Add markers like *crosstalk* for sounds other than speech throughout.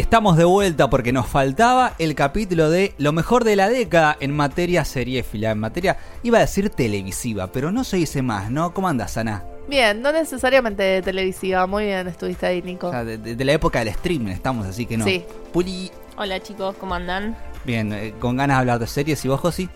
Y estamos de vuelta porque nos faltaba el capítulo de lo mejor de la década en materia seriéfila, en materia, iba a decir televisiva, pero no se dice más, ¿no? ¿Cómo andas, Ana? Bien, no necesariamente televisiva. Muy bien, estuviste ahí, Nico. O sea, de, de- de la época del streaming estamos, así que no. Sí. Puli, Hola chicos, ¿cómo andan? bien, eh, con ganas de hablar de series y vos, Josi.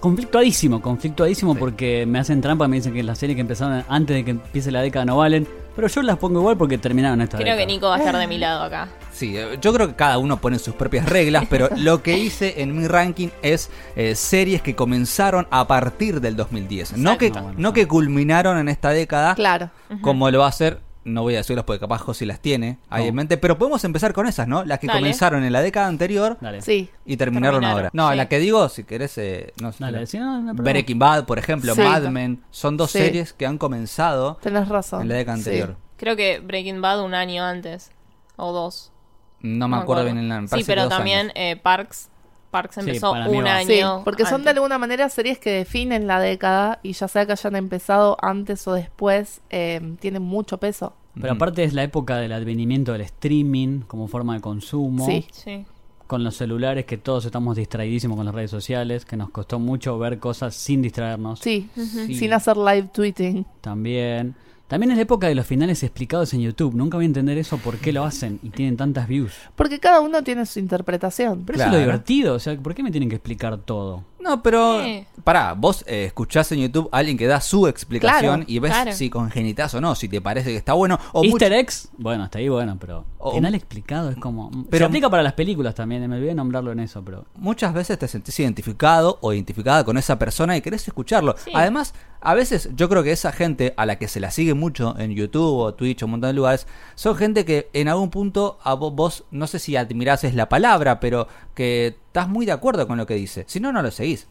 Conflictuadísimo, conflictuadísimo Sí. porque me hacen trampa, me dicen que las series que empezaron antes de que empiece la década no valen, pero yo las pongo igual porque terminaron esta Creo que. Nico va a estar de mi lado acá. Sí, eh, yo creo que cada uno pone sus propias reglas, pero *laughs* lo que hice en mi ranking es eh, series que comenzaron a partir del 2010. No que, Exacto. no que culminaron en esta década, Claro. como lo va a hacer. No voy a decirlos porque capaz Josi las tiene ahí No. en mente, pero podemos empezar con esas, ¿no? Las que Dale. comenzaron en la década anterior. Sí. y terminaron, Terminaron, ahora. No, sí. la que digo, si querés, eh, no sé. Dale, si no, no. Breaking Bad, por ejemplo, Sí. Mad Men, son dos Sí. series que han comenzado Tenés razón. en la década Sí. anterior. Creo que Breaking Bad un año antes. O dos. No me acuerdo bien el nombre. Sí, pero también eh, Parks. Parks empezó un año. Sí, porque son de alguna manera series que definen la década y ya sea que hayan empezado antes o después, eh, tienen mucho peso. Pero aparte es la época del advenimiento del streaming como forma de consumo, Sí. Sí. con los celulares que todos estamos distraidísimos con las redes sociales, que nos costó mucho ver cosas sin distraernos. Sí, Sí. sin hacer live tweeting. También. También es la época de los finales explicados en YouTube. Nunca voy a entender eso por qué lo hacen y tienen tantas views. Porque cada uno tiene su interpretación. Pero eso es lo divertido, o sea, ¿por qué me tienen que explicar todo? No, pero Sí. pará, vos eh, escuchás en YouTube a alguien que da su explicación Claro, y ves claro. si congenitas o no, si te parece que está bueno o Easter mucho- eggs, bueno, hasta ahí bueno, pero O- final explicado es como... Pero- Pero aplica para las películas también, me olvidé de nombrarlo en eso, pero... muchas veces te sentís identificado o identificada con esa persona y querés escucharlo. Sí. Además, a veces yo creo que esa gente a la que se la sigue mucho en YouTube o Twitch o un montón de lugares, son gente que en algún punto a vo- vos, no sé si admirás es la palabra, pero que estás muy de acuerdo con lo que dice. Si no, no lo seguís.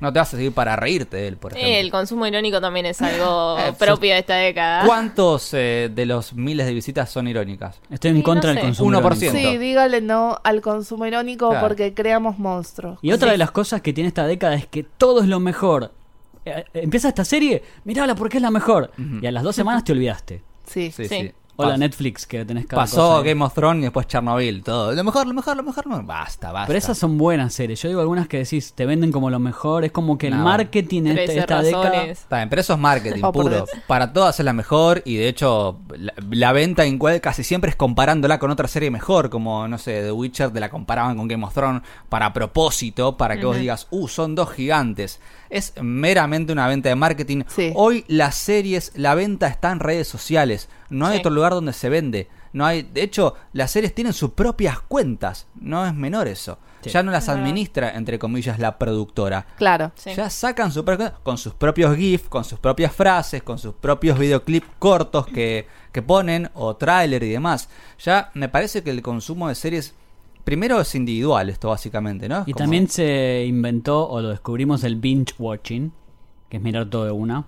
No te vas a seguir para reírte de él, por Sí, ejemplo. el consumo irónico también es algo *laughs* Eh, propio de esta década. ¿Cuántos eh, de los miles de visitas son irónicas? Estoy en Sí, contra no del sé. consumo. 1%. irónico. Sí, dígale no al consumo irónico Claro. porque creamos monstruos. Y otra Sí. de las cosas que tiene esta década es que todo es lo mejor. Eh, Empieza esta serie, mirala porque es la mejor. Y a las dos semanas te olvidaste. Sí. Sí, Sí. Hola Pas- Netflix, que tenés cada Pasó cosa. Game of Thrones y después Chernobyl, todo. Lo mejor, lo mejor, lo mejor. Basta, basta. Pero esas son buenas series. Yo digo algunas que decís, te venden como lo mejor. Es como que el No. marketing en esta, 13 esta década... razones. Está bien, pero eso es marketing *laughs* Oh, por puro. Dios. Para todas es la mejor y de hecho la, la venta en cual casi siempre es comparándola con otra serie mejor, como no sé, The Witcher te la comparaban con Game of Thrones para propósito, para que vos digas, uh, son dos gigantes. Es meramente una venta de marketing. Sí. Hoy las series, la venta está en redes sociales. No hay Sí. otro lugar donde se vende. No hay, de hecho, las series tienen sus propias cuentas. No es menor eso. Sí. Ya no las administra, entre comillas, la productora. Claro. Sí. Ya sacan su propia- con sus propios GIF, con sus propias frases, con sus propios videoclips cortos que, que ponen, o tráiler y demás. Ya me parece que el consumo de series, primero es individual esto básicamente, ¿no? Y Como- también se inventó o lo descubrimos el binge watching, que es mirar todo de una.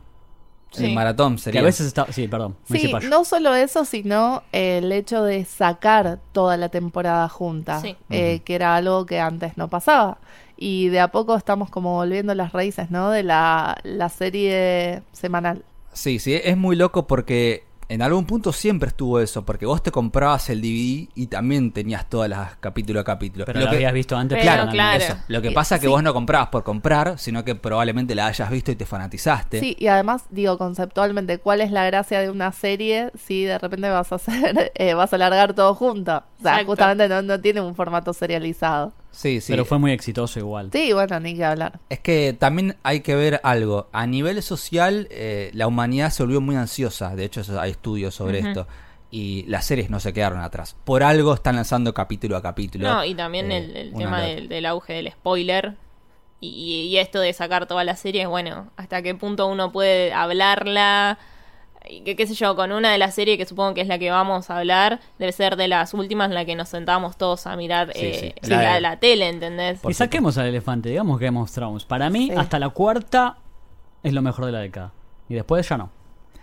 el Sí. maratón Que sería. a veces está... Sí, perdón. me Sí, no solo eso, sino el hecho de sacar toda la temporada junta, Sí. eh, que era algo que antes no pasaba. Y de a poco estamos como volviendo a las raíces, ¿no? De la, la serie semanal. Sí, sí, es muy loco porque en algún punto siempre estuvo eso, porque vos te comprabas el DVD y también tenías todas las capítulo a capítulo. Pero Lo lo que- habías visto antes. Mí. claro. Eso. Lo que pasa es que sí. vos no comprabas por comprar, sino que probablemente la hayas visto y te fanatizaste. Sí, y además, digo, conceptualmente, ¿cuál es la gracia de una serie si de repente vas a hacer, *laughs* eh, vas a largar todo junto? O sea, Exacto. justamente no, no tiene un formato serializado. Sí, sí. Pero fue muy exitoso igual. Sí, bueno, ni que hablar. Es que también hay que ver algo. A nivel social, eh, la humanidad se volvió muy ansiosa. De hecho, hay estudios sobre esto. Y las series no se quedaron atrás. Por algo están lanzando capítulo a capítulo. No, y también Eh, el, tema del auge del spoiler. Y, y esto de sacar toda la serie, bueno, hasta qué punto uno puede hablarla. Y que, qué sé yo, con una de las series que supongo que es la que vamos a hablar, debe ser de las últimas en la que nos sentamos todos a mirar Sí, eh, sí. la, La de- la tele, ¿entendés? Por y saquemos al elefante, digamos Game of Thrones. Para mí, Sí. hasta la cuarta es lo mejor de la década. Y después ya no.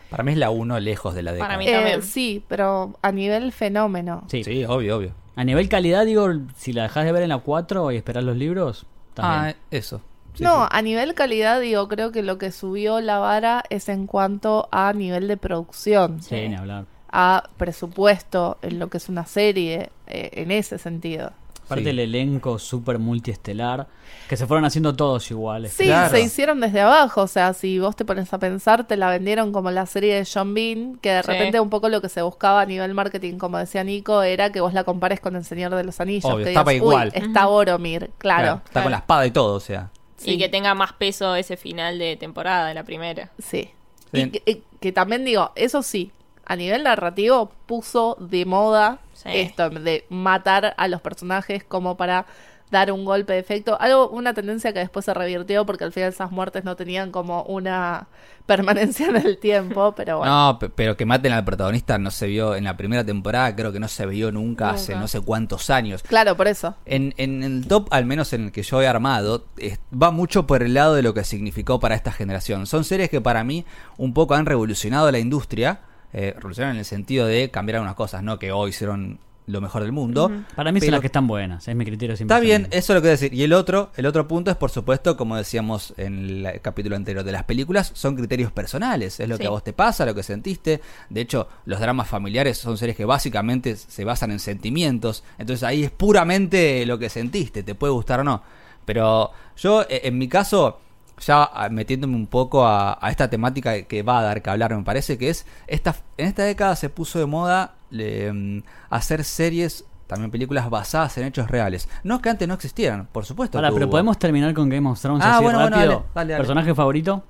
Para mí es la uno lejos de la década. Para mí Eh, también. sí, pero a nivel fenómeno. Sí. Sí, obvio, obvio. A nivel calidad, digo, si la dejas de ver en la 4 y esperar los libros, también. Ah, eso. Sí, no, sí. a nivel calidad, digo, creo que lo que subió la vara es en cuanto a nivel de producción. sí, ni hablar. a presupuesto en lo que es una serie, eh, en ese sentido. Aparte Sí. el elenco súper multiestelar, que se fueron haciendo todos iguales. Sí, Claro. se hicieron desde abajo, o sea, si vos te pones a pensar, te la vendieron como la serie de John Bean, que de Sí. repente un poco lo que se buscaba a nivel marketing, como decía Nico, era que vos la compares con El Señor de los Anillos. Obvio, que estaba digas, "Uy, igual". está Boromir, claro. Está claro. con la espada y todo, o sea. Sí. Y que tenga más peso ese final de temporada, de la primera. Sí. Y que, y que también digo, eso sí, a nivel narrativo puso de moda Sí. esto de matar a los personajes como para dar un golpe de efecto. Algo, una tendencia que después se revirtió porque al final esas muertes no tenían como una permanencia en el tiempo, pero bueno. No, pe- pero que maten al protagonista no se vio en la primera temporada, creo que no se vio nunca, hace no sé cuántos años. Claro, por eso. En, en el top, al menos en el que yo he armado, es- va mucho por el lado de lo que significó para esta generación. Son series que para mí un poco han revolucionado la industria, eh, revolucionaron en el sentido de cambiar algunas cosas, no que hoy hicieron lo mejor del mundo. Para mí son las que están buenas, es mi criterio siempre. Está bien, eso es lo que decir. Y el otro, el otro punto es, por supuesto, como decíamos en el capítulo anterior de las películas, son criterios personales. Es lo Sí. que a vos te pasa, lo que sentiste. De hecho, los dramas familiares son series que básicamente se basan en sentimientos. Entonces ahí es puramente lo que sentiste, te puede gustar o no. Pero yo, eh, en mi caso, ya ah, metiéndome un poco a, a esta temática que va a dar que hablar, me parece que es, esta, en esta década se puso de moda le, mm, hacer series, también películas basadas en hechos reales. No es que antes no existieran, por supuesto. Que pero hubo. podemos terminar con Game of Thrones Ah, así bueno, bueno, rápido. dale, dale, dale. ¿Personaje favorito?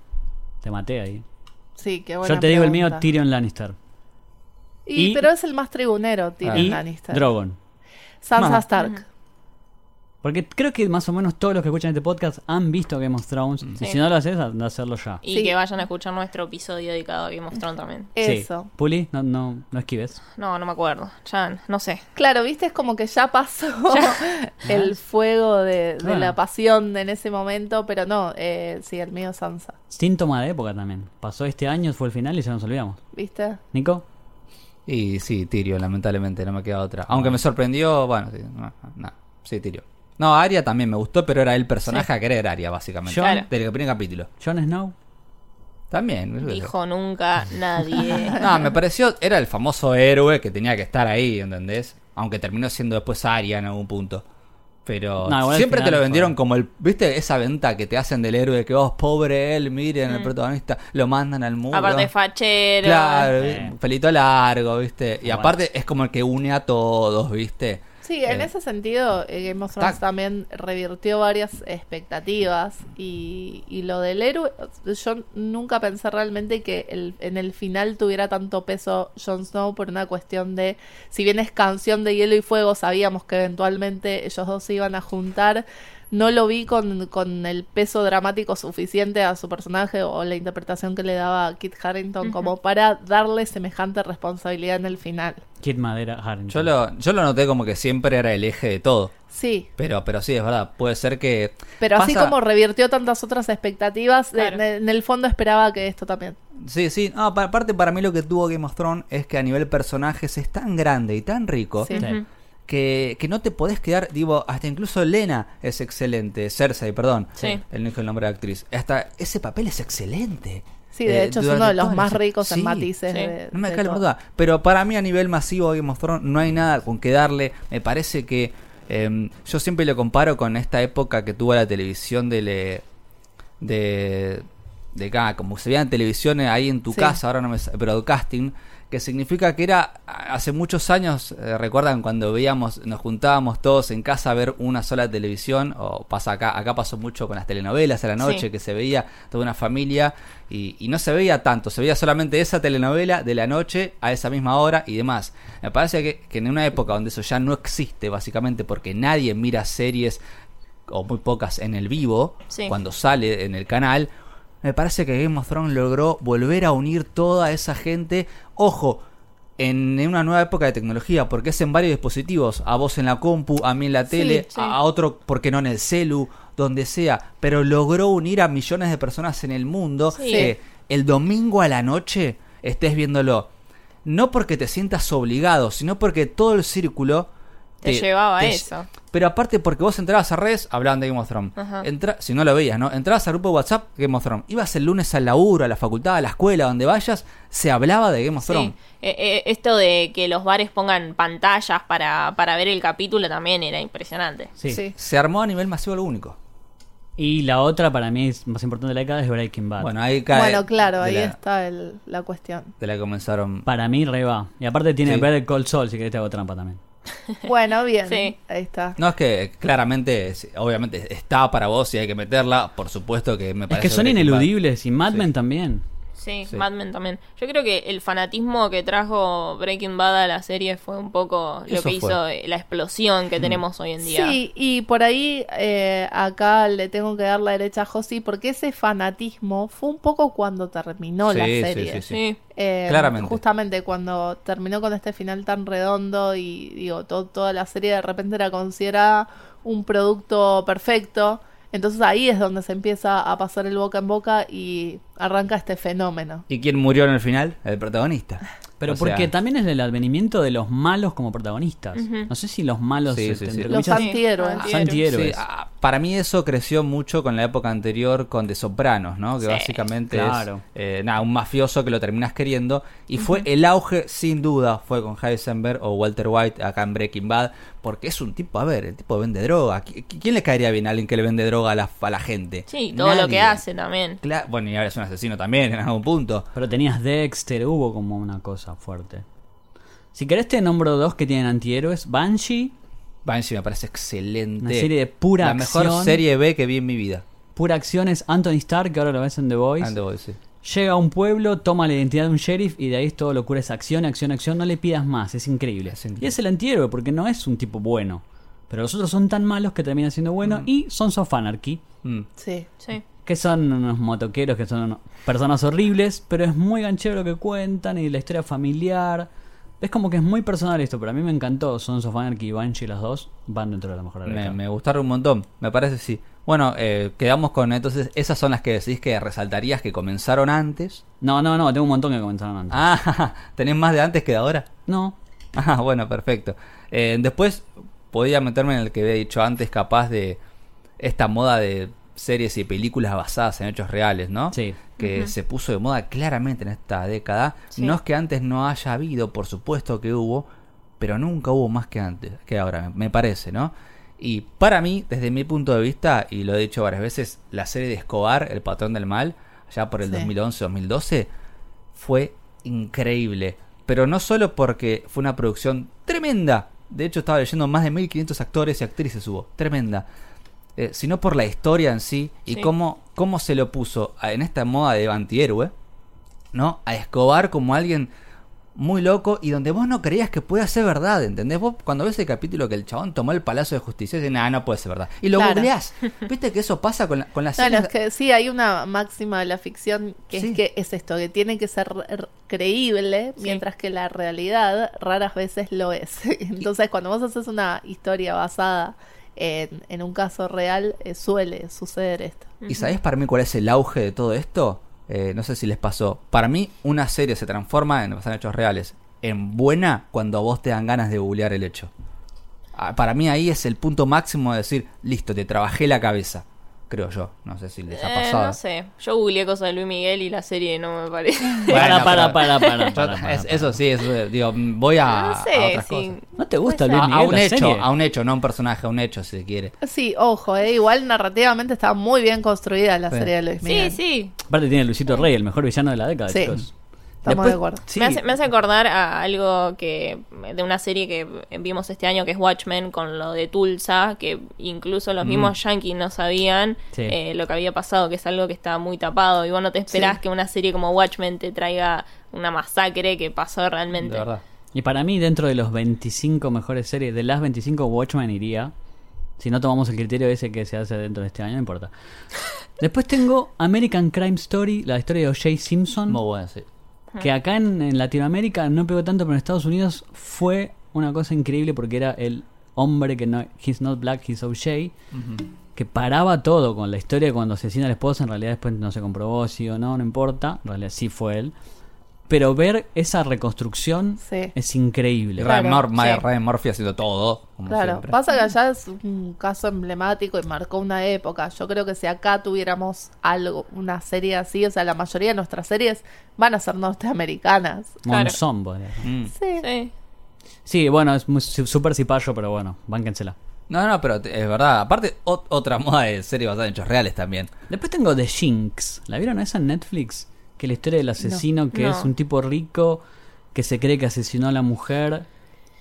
Te maté ahí. Sí, qué buena Yo te digo el mío. Tyrion Lannister. Y, y- pero es el más tribunero, Tyrion Ah. y Lannister. Drogon. Sansa. Stark. Porque creo que más o menos todos los que escuchan este podcast han visto Game of Thrones. Y si no lo haces, anda a hacerlo ya. Y Sí. que vayan a escuchar nuestro episodio dedicado a Game of Thrones también. Eso. Sí. Puli, no, no, no esquives. No, no me acuerdo. Ya, no sé. Claro, viste, es como que ya pasó *laughs* *laughs* el fuego de, la pasión en ese momento, pero no, eh, sí, el mío es Sansa, Síntoma de época también. Pasó este año, fue el final y ya nos olvidamos. ¿viste? Nico, Y sí, Tyrion, lamentablemente, no me queda otra. Aunque me sorprendió, bueno, sí, no, no, sí, Tyrion. No, Arya también me gustó, pero era el personaje a querer Arya, básicamente. Yo- Claro. Del primer capítulo. Jon Snow. También. Dijo nunca nadie. *laughs* No, me pareció, era el famoso héroe que tenía que estar ahí, ¿entendés? Aunque terminó siendo después Arya en algún punto. Pero No, siempre te lo fue- vendieron como el, ¿viste? Esa venta que te hacen del héroe que vos, pobre él, miren, el protagonista, lo mandan al mundo. Aparte fachero. Claro, Sí. pelito largo, ¿viste? Y Bueno. aparte es como el que une a todos, ¿viste? Sí, en Eh, ese sentido, eh, Game of Thrones también revirtió varias expectativas y, y lo del héroe, yo nunca pensé realmente que el- en el final tuviera tanto peso Jon Snow por una cuestión de, si bien es canción de hielo y fuego, sabíamos que eventualmente ellos dos se iban a juntar, no lo vi con, con el peso dramático suficiente a su personaje o la interpretación que le daba Kit Harrington como para darle semejante responsabilidad en el final. Kid Madera Harrington. Yo lo, yo lo noté como que siempre era el eje de todo. Sí, Pero, pero sí, es verdad, puede ser que... Pero así como revirtió tantas otras expectativas, de- Claro. de- en el fondo esperaba que esto también. Sí, sí, no, pa- aparte para mí lo que tuvo Game of Thrones es que a nivel personajes es tan grande y tan rico Sí. Sí. Que, que no te podés quedar, digo, hasta incluso Lena es excelente, Cersei, perdón, Sí. el no dijo el nombre de la actriz, hasta ese papel es excelente. Sí, de Eh, hecho es uno de los más ricos en matices. sí. de- No me de cae la. Pero para mí a nivel masivo Game of Thrones no hay nada con que darle. Me parece que em, yo siempre lo comparo con esta época que tuvo la televisión de le, de de acá, como se veía en televisión ahí en tu Sí. casa, ahora no me sa- broadcasting, que significa que era hace muchos años, eh, recuerdan cuando veíamos, nos juntábamos todos en casa a ver una sola televisión, o pasa acá, acá pasó mucho con las telenovelas a la noche, Sí. que se veía toda una familia y, y no se veía tanto, se veía solamente esa telenovela de la noche a esa misma hora y demás. Me parece que, que en una época donde eso ya no existe, básicamente porque nadie mira series o muy pocas en el vivo, Sí. cuando sale en el canal, me parece que Game of Thrones logró volver a unir toda esa gente. Ojo, en, una nueva época de tecnología, porque es en varios dispositivos, a vos en la compu, a mí en la Sí, tele, sí. a otro, porque no en el celu, donde sea, pero logró unir a millones de personas en el mundo Sí. que el domingo a la noche estés viéndolo. No porque te sientas obligado, sino porque todo el círculo Te llevaba a te- eso. Pero aparte porque vos entrabas a redes, hablaban de Game of Thrones. Ajá. Entra- si no lo veías, ¿no? Entrabas al grupo de WhatsApp, Game of Thrones. Ibas el lunes al laburo, a la facultad, a la escuela, donde vayas, se hablaba de Game of Thrones. Sí. Eh, eh, esto de que los bares pongan pantallas para, para ver el capítulo también era impresionante. Sí. Sí. Se armó a nivel masivo lo único. Y la otra, para mí, es más importante de la década, es Breaking Bad. Bueno, ahí cae. Bueno, claro, ahí la- está el- la cuestión. De la que comenzaron. Para mí, re va. Y aparte tiene Sí. ver el Cold Soul, si querés te hago trampa también. Bueno, *laughs* bien. Sí. Ahí está. No, es que claramente, es- obviamente, está para vos y hay que meterla. Por supuesto que me Es parece. que son ineludibles y Mad Sí. Men también. Sí, Sí. Mad Men también. Yo creo que el fanatismo que trajo Breaking Bad a la serie fue un poco lo Eso que fue. hizo eh, la explosión que tenemos hoy en día. Sí, y por ahí eh, acá le tengo que dar la derecha a Josi, porque ese fanatismo fue un poco cuando terminó la Sí, serie. sí, sí. Sí. Eh, Claramente. Justamente cuando terminó con este final tan redondo y digo, to- toda la serie de repente era considerada un producto perfecto. Entonces ahí es donde se empieza a pasar el boca en boca y arranca este fenómeno. ¿Y quién murió en el final? El protagonista. Pero O porque sea, también es el advenimiento de los malos como protagonistas. No sé si los malos, Sí, sí, sí. Los antihéroes. Sí. antihéroes. Sí, ah, para mí eso creció mucho con la época anterior con The Sopranos, ¿no? Que Sí, básicamente claro. es eh, nada, un mafioso que lo terminas queriendo. Y fue el auge, sin duda, fue con Heisenberg o Walter White acá en Breaking Bad. Porque es un tipo, a ver, el tipo vende droga. ¿Qui- ¿Quién le caería bien a alguien que le vende droga a la, a la gente? Sí, todo lo que hace también. Cla- bueno, y ahora es un asesino también en algún punto. Pero tenías Dexter, hubo como una cosa fuerte. Si querés te nombro dos que tienen antihéroes. Banshee, Banshee me parece excelente. Una serie de pura La mejor serie B que vi en mi vida. pura acción es Anthony Stark, que ahora lo ves en The Voice. And the Boys, sí. Llega a un pueblo, toma la identidad de un sheriff y de ahí todo locura es acción, acción, acción. No le pidas más, es increíble. Es increíble. Y es el antihéroe porque no es un tipo bueno. Pero los otros son tan malos que terminan siendo buenos. Y Sons of Anarchy, Mm. Sí. Sí. que son unos motoqueros, que son unos- personas horribles, pero es muy ganchero lo que cuentan y la historia familiar. Es como que es muy personal esto, pero a mí me encantó. Sons of Anarchy y Banshee, las dos, van dentro de la mejor Me, me gustaron un montón, me parece sí. Bueno, eh, quedamos con entonces, esas son las que decís que resaltarías que comenzaron antes. No, no, no, tengo un montón que comenzaron antes. Ah, *laughs* ¿tenés más de antes que de ahora? No, *laughs* Ah, bueno, perfecto. Eh, después podía meterme en el que había dicho antes, capaz de esta moda de series y películas basadas en hechos reales, ¿no? sí. que se puso de moda claramente en esta década. Sí. No es que antes no haya habido, por supuesto que hubo, pero nunca hubo más que antes, que ahora, me parece, ¿no? Y para mí, desde mi punto de vista, y lo he dicho varias veces, la serie de Escobar, El Patrón del Mal, allá por el Sí. 2011-2012, fue increíble. Pero no solo porque fue una producción tremenda, de hecho estaba leyendo más de 1500 actores y actrices hubo, tremenda, eh, sino por la historia en sí y Sí. cómo, cómo se lo puso a- en esta moda de antihéroe, ¿no? A Escobar como alguien muy loco y donde vos no creías que pueda ser verdad, ¿entendés? Vos cuando ves el capítulo que el chabón tomó el Palacio de Justicia, dices, nah, no puede ser verdad. Y lo Claro. googleás. *laughs* ¿Viste que eso pasa con, la, con las series? es que sí, hay una máxima de la ficción que Sí. es que es esto, que tiene que ser creíble, Sí. mientras que la realidad raras veces lo es. *laughs* Entonces, cuando vos haces una historia basada en, un caso real, eh, suele suceder esto. ¿Y sabés para mí cuál es el auge de todo esto? Eh, no sé si les pasó. Para mí, una serie se transforma en hechos reales en buena cuando a vos te dan ganas de googlear el hecho. Ah, Para mí ahí es el punto máximo de decir, listo, te trabajé la cabeza. Creo yo. No sé si les ha Eh, pasado. no sé. Yo googleé cosas de Luis Miguel y la serie no me parece. Bueno, *laughs* para, para, para, para, Yo- para, para, es- para. eso sí, eso, eh, digo, voy a, no a sé, otras sí. cosas. ¿No te gusta Luis A, ser. a Miguel un la hecho, serie? a un hecho, no a un personaje, a un hecho si se quiere. Sí, ojo, eh, igual narrativamente está muy bien construida la Sí. serie de Luis Sí, Miguel. sí. Aparte tiene Luisito Rey, el mejor villano de la década, Sí. chicos. Estamos de acuerdo. sí, Me, hace, me hace acordar a algo que de una serie que vimos este año que es Watchmen con lo de Tulsa, que incluso los mismos yankees no sabían Sí. eh, lo que había pasado, que es algo que está muy tapado y vos no te esperás Sí. que una serie como Watchmen te traiga una masacre que pasó realmente. De verdad. Y para mí, dentro de los 25 mejores series, de las 25, Watchmen iría. Si no tomamos el criterio ese que se hace dentro de este año, no importa. *laughs* Después tengo American Crime Story, la historia de O.J. Simpson. Muy bueno, sí. Que acá en, en Latinoamérica no pegó tanto, pero en Estados Unidos fue una cosa increíble porque era el hombre que no, he's not black, he's O.J., que paraba todo con la historia de cuando asesina a la esposa, en realidad después no se comprobó si o no, no importa, en realidad sí fue él. Pero ver esa reconstrucción Sí. es increíble. Claro, Ryan, Mor- sí. Ryan Murphy haciendo todo. Como Claro, siempre. pasa que allá es un caso emblemático y marcó una época. Yo creo que si acá tuviéramos algo, una serie así, o sea, la mayoría de nuestras series van a ser norteamericanas. Claro. Monzón, ser. Mm. Sí. Sí. Sí, bueno, es súper cipayo, pero bueno, bánquensela. No, no, pero es verdad. Aparte, ot- otra moda de serie basada en hechos reales también. Después tengo The Jinx. ¿La vieron esa en Netflix? Que la historia del asesino que No. es un tipo rico que se cree que asesinó a la mujer.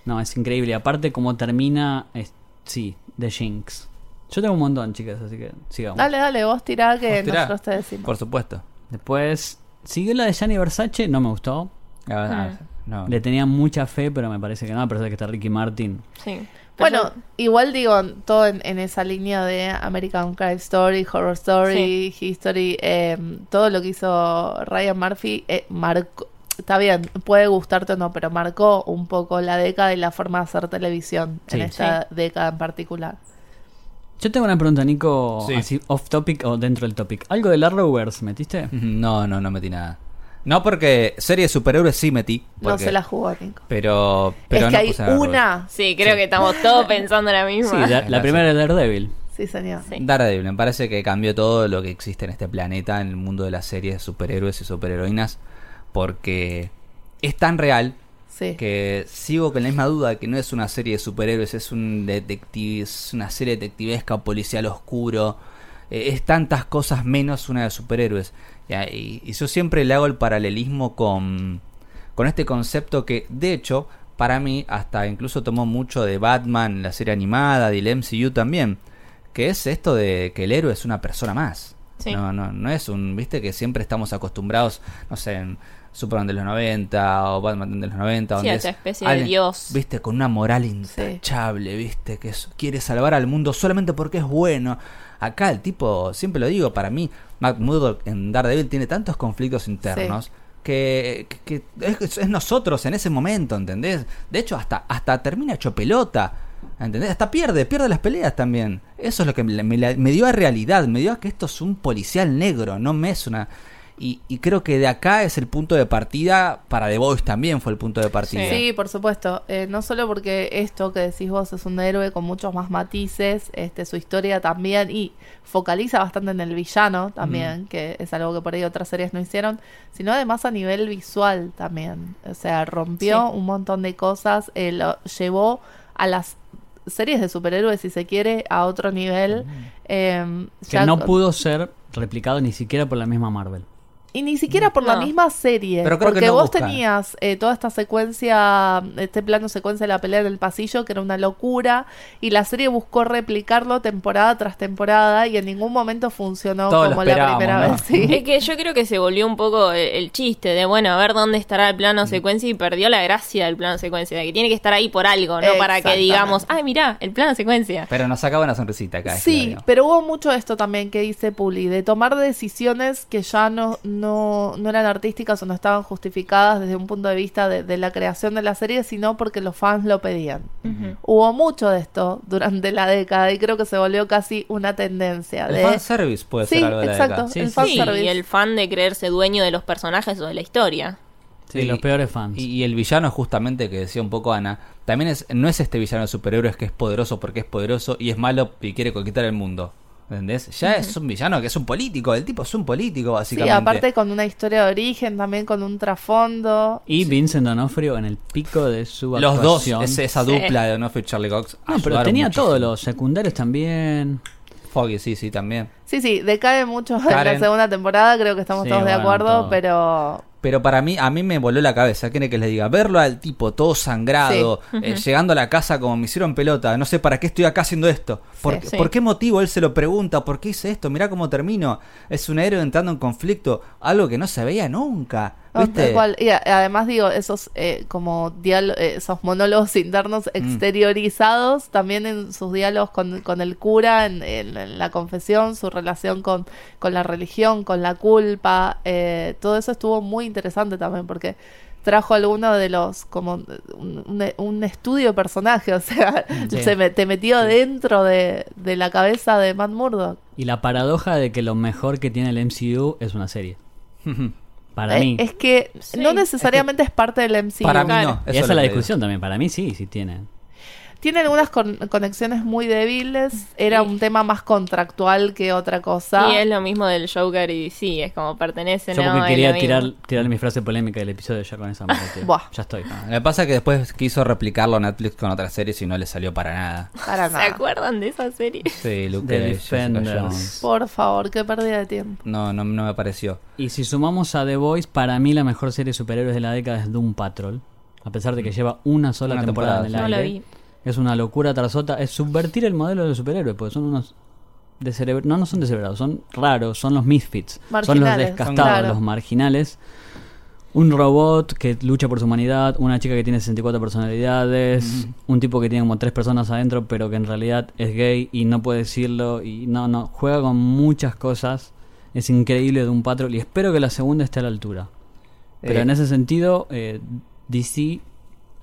No, es increíble. Y aparte, como termina, es, sí, The Jinx. Yo tengo un montón, chicas, así que sigamos. Dale, dale, vos tirá que Vos tirá. nosotros te decimos. Por supuesto. Después, siguió la de Gianni Versace, no me gustó. Ah, Mm. No. Le tenía mucha fe, pero me parece que no, a pesar de que está Ricky Martin. Sí. Bueno, igual digo, todo en, en esa línea de American Crime Story, Horror Story, History, eh, todo lo que hizo Ryan Murphy, eh, marcó, está bien, puede gustarte o no, pero marcó un poco la década y la forma de hacer televisión Sí. en esta década en particular. Yo tengo una pregunta, Nico, Sí. así off topic o dentro del topic. ¿Algo de Arrowverse metiste? No, no, no metí nada. No, porque serie de superhéroes sí metí. No se la jugó, Nico. Pero, pero es no que hay puse nada de una. Sí, creo que estamos todos pensando la Sí, misma. la, *laughs* la primera es Daredevil. Sí, señor. Sí. Daredevil, me parece que cambió todo lo que existe en este planeta, en el mundo de las series de superhéroes y superheroínas, porque es tan real Sí. que sigo con la misma duda que no es una serie de superhéroes, es un detective, es una serie detectivesca, policial oscuro, eh, es tantas cosas menos una de superhéroes. Y, y yo siempre le hago el paralelismo con, con este concepto que, de hecho, para mí hasta incluso tomó mucho de Batman, la serie animada, del MCU también, que es esto de que el héroe es una persona más. Sí. No, no, no es un, viste que siempre estamos acostumbrados, no sé, en Superman de los 90 o Batman de los 90, Sí, donde a es esta especie de dios. viste, con una moral intachable, viste, que es- quiere salvar al mundo solamente porque es bueno. Acá el tipo, siempre lo digo, para mí, Matt Murdock en Daredevil tiene tantos conflictos internos. Que, que- que es, es nosotros en ese momento, ¿entendés? De hecho, hasta, hasta termina hecho pelota. ¿Entendés? Hasta pierde, pierde las peleas también. Eso es lo que me, me- me dio a realidad, me dio a que esto es un policial negro, no me es una... Y, y creo que de acá es el punto de partida, para The Voice también fue el punto de partida. Sí, por supuesto. Eh, no solo porque esto que decís vos es un héroe con muchos más matices, este, su historia también, y focaliza bastante en el villano también, que es algo que por ahí otras series no hicieron, sino además a nivel visual también. O sea, rompió Sí. un montón de cosas, eh, lo llevó a las series de superhéroes, si se quiere, a otro nivel. Eh, Que ya no pudo ser replicado ni siquiera por la misma Marvel. Y ni siquiera por la misma serie. Pero creo que porque no vos tenías eh, toda esta secuencia, este plano secuencia de la pelea en el pasillo, que era una locura. Y la serie buscó replicarlo temporada tras temporada. Y en ningún momento funcionó Todos como la primera ¿no? vez. Sí. Es que yo creo que se volvió un poco el, el chiste de, bueno, a ver dónde estará el plano Mm. secuencia y perdió la gracia del plano secuencia, de que tiene que estar ahí por algo, no para que digamos, ay, mirá, el plano secuencia. Pero nos sacaba una sonrisita acá. Sí, Claudio. pero hubo mucho esto también que dice Puli, de tomar decisiones que ya no, no, no eran artísticas o no estaban justificadas desde un punto de vista de, de la creación de la serie, sino porque los fans lo pedían. Hubo mucho de esto durante la década y creo que se volvió casi una tendencia. El de... fanservice puede Sí, ser algo de la exacto, década. Sí, el sí. Y el fan de creerse dueño de los personajes o de la historia. Sí, los peores fans. Y, y el villano, justamente, que decía un poco Ana, también es, no es este villano de superhéroes que es poderoso porque es poderoso y es malo y quiere conquistar el mundo. ¿Entendés? Ya es un villano que es un político. El tipo es un político, Sí, básicamente. aparte con una historia de origen, también con un trasfondo. Y Vincent D'Onofrio en el pico de su Los dos, actuación. ese- esa Sí. dupla de Onofre y Charlie Cox. No, pero tenía muchísimo. todo, los secundarios también. Foggy, sí, sí, también. Sí, sí, decae mucho en la Karen. segunda temporada, creo que estamos Sí, todos de acuerdo, todo. pero Pero para mí, a mí me voló la cabeza. ¿Quiere que les diga? Verlo al tipo todo sangrado, eh, llegando a la casa como me hicieron pelota. No sé para qué estoy acá haciendo esto. ¿Por, Sí. Sí. ¿por qué motivo él se lo pregunta? ¿Por qué hice esto? Mirá cómo termino. Es un héroe entrando en conflicto. Algo que no se veía nunca. Cual. Y además digo, esos eh, como eh, esos monólogos *laughs* internos exteriorizados, también en sus diálogos con, con el cura, en, en- en la confesión, su relación con, con la religión, con la culpa, eh, todo eso estuvo muy interesante también porque trajo alguno de los como un, un- un estudio de personaje, *laughs* o sea, Sí. se me- te metió dentro de, de la cabeza de Matt Murdock. Y la paradoja de que lo mejor que tiene el MCU es una serie. *laughs* Para Eh, mí. Es que Sí, no necesariamente es, parte del MCU. Para mí Claro. no. Y esa es la discusión también. Para mí sí, sí tiene. Tiene algunas con- conexiones muy débiles. Era un tema más contractual que otra cosa. Y es lo mismo del Joker y sí, es como pertenece, Yo ¿no? porque Es quería tirar, tirar mi frase polémica del episodio ya con esa metí. *laughs* Buah. Ya estoy. Lo que pasa es que después quiso replicarlo Netflix con otras series y no le salió para nada. Para ¿Se nada. acuerdan de esa serie? *laughs* Sí, Luke The Defenders. Jones. Por favor, qué pérdida de tiempo. No, no, no me pareció. Y si sumamos a The Voice, para mí la mejor serie de superhéroes de la década es Doom Patrol. A pesar de que lleva una sola Una temporada, temporada, en el No la aire. vi. Es una locura tras otra. Es subvertir el modelo de los superhéroes, porque son unos descerebr- No, no son descerebrados, son raros, son los misfits. Son los descastados, claro. los marginales. Un robot que lucha por su humanidad, una chica que tiene 64 personalidades, un tipo que tiene como tres personas adentro, pero que en realidad es gay y no puede decirlo. Y no, no, juega con muchas cosas. Es increíble de un patrol y espero que la segunda esté a la altura. Pero Eh, en ese sentido, eh, DC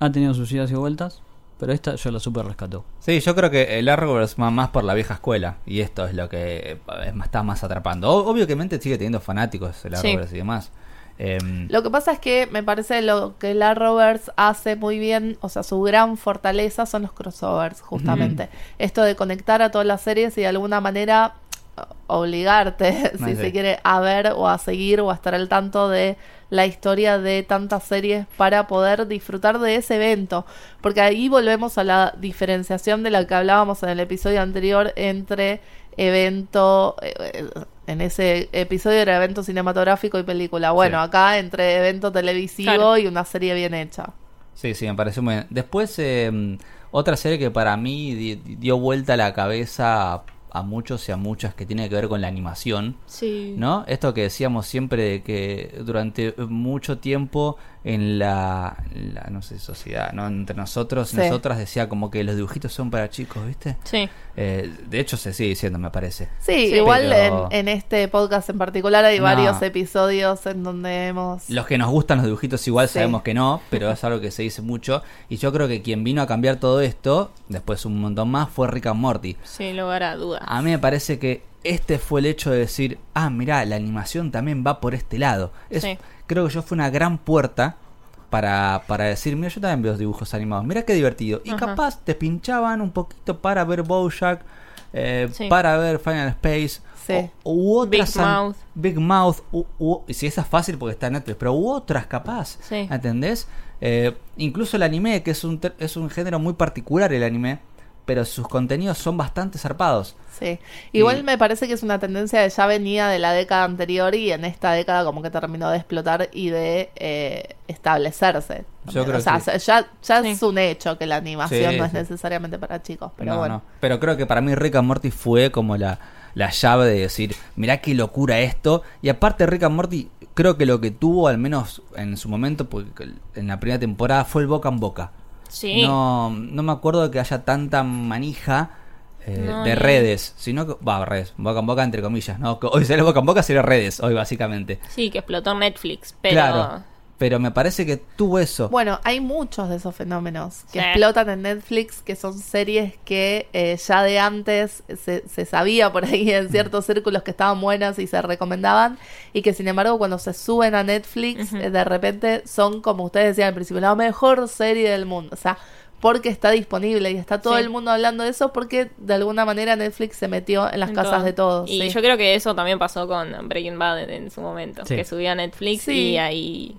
ha tenido sus idas y vueltas, pero esta yo la super rescató. Sí, yo creo que el Arrowverse va más por la vieja escuela y esto es lo que eh, es más- está más atrapando. Obviamente sigue teniendo fanáticos el Sí. Arrowverse y demás. Em, Lo que pasa es que me parece lo que la Roberts hace muy bien, o sea, su gran fortaleza son los crossovers, justamente. Esto de conectar a todas las series y de alguna manera obligarte, *laughs* si sí. se quiere, a ver o a seguir o a estar al tanto de la historia de tantas series para poder disfrutar de ese evento. Porque ahí volvemos a la diferenciación de la que hablábamos en el episodio anterior entre evento, eh, eh, en ese episodio era evento cinematográfico y película. Bueno, Sí. acá entre evento televisivo Claro. y una serie bien hecha. Sí, sí, me pareció muy bien. Después, em, otra serie que para mí di- dio vuelta la cabeza a, muchos y a muchas que tiene que ver con la animación. Sí. ¿No? Esto que decíamos siempre de que durante mucho tiempo en la, la, no sé, sociedad, ¿no? Entre nosotros y Sí. nosotras decía como que los dibujitos son para chicos, ¿viste? Sí. Eh, de hecho se sigue diciendo, me parece. Sí, Sí. igual Pero- en, en este podcast en particular hay No. varios episodios en donde hemos... Los que nos gustan los dibujitos igual Sí. sabemos que no, pero es algo que se dice mucho. Y yo creo que quien vino a cambiar todo esto, después un montón más, fue Rick and Morty. Sin lugar a dudas. A mí me parece que este fue el hecho de decir, ah, mirá, la animación también va por este lado. Es, Sí. Creo que yo fue una gran puerta para, para decir, mira, yo también veo dibujos animados, mira qué divertido. Y Ajá. capaz te pinchaban un poquito para ver Bojack, eh, Sí. para ver Final Space, Sí. o- u otras Big Mouth. Big Mouth, u- u- y si esa es fácil porque está en Netflix, pero u otras capaz, Sí. ¿entendés? Eh, incluso el anime, que es un, es un género muy particular el anime, pero sus contenidos son bastante zarpados. Sí. Igual Y- me parece que es una tendencia que ya venía de la década anterior y en esta década como que terminó de explotar y de eh, establecerse. Yo creo o sea, que ya, ya Sí. es un hecho que la animación Sí, no es sí. necesariamente para chicos, pero No, bueno. no. Pero creo que para mí Rick and Morty fue como la, la llave de decir, mirá qué locura esto. Y aparte Rick and Morty, creo que lo que tuvo, al menos en su momento, porque en la primera temporada, fue el boca en boca. Sí. No, no me acuerdo de que haya tanta manija eh, No, de redes, sino que, va, redes, boca en boca entre comillas, ¿no? Hoy sale boca en boca, sería redes, hoy básicamente. Sí, que explotó Netflix, pero... Claro, pero me parece que tuvo eso. Bueno, hay muchos de esos fenómenos que Sí. explotan en Netflix, que son series que eh, ya de antes se, se sabía por ahí en ciertos círculos que estaban buenas y se recomendaban, y que sin embargo cuando se suben a Netflix, eh, de repente son, como ustedes decían al principio, la mejor serie del mundo. O sea, porque está disponible y está todo Sí. el mundo hablando de eso porque de alguna manera Netflix se metió en las en casas todo. de todos. Y sí. yo creo que eso también pasó con Breaking Bad en, en su momento, Sí. que subía a Netflix Sí. y ahí...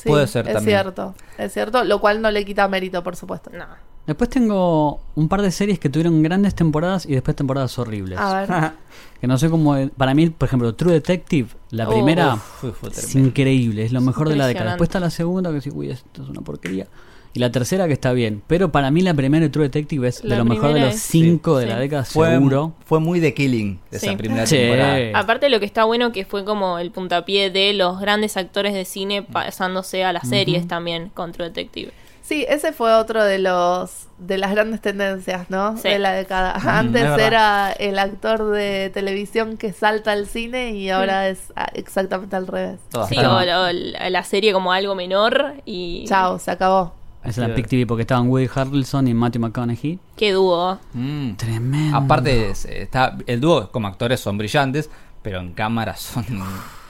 Sí, Puede ser es también. cierto, es cierto, lo cual no le quita mérito, por supuesto. No. Después tengo un par de series que tuvieron grandes temporadas y después temporadas horribles. A ver. *laughs* Que no sé cómo. Para mí, por ejemplo, True Detective, la primera, Uf, es increíble, es lo mejor de la década. Después está la segunda, que sí, uy, esto es una porquería. Y la tercera, que está bien. Pero para mí, la primera de True Detective es de lo mejor de los es- cinco de sí. la década, fue, seguro. fue muy de killing esa Sí. primera Sí. temporada. Aparte lo que está bueno que fue como el puntapié de los grandes actores de cine pasándose a las series también con True Detective. Sí, ese fue otro de los de las grandes tendencias, ¿no? Sí. De la década. Antes es verdad. era el actor de televisión que salta al cine y ahora es ah, exactamente al revés. Sí, o, o la serie como algo menor y... Chao, se acabó. Es la Pic TV porque estaban Woody Harrelson y Matthew McConaughey. Qué dúo. Mm. Tremendo. Aparte, es- está, el dúo como actores son brillantes, pero en cámara son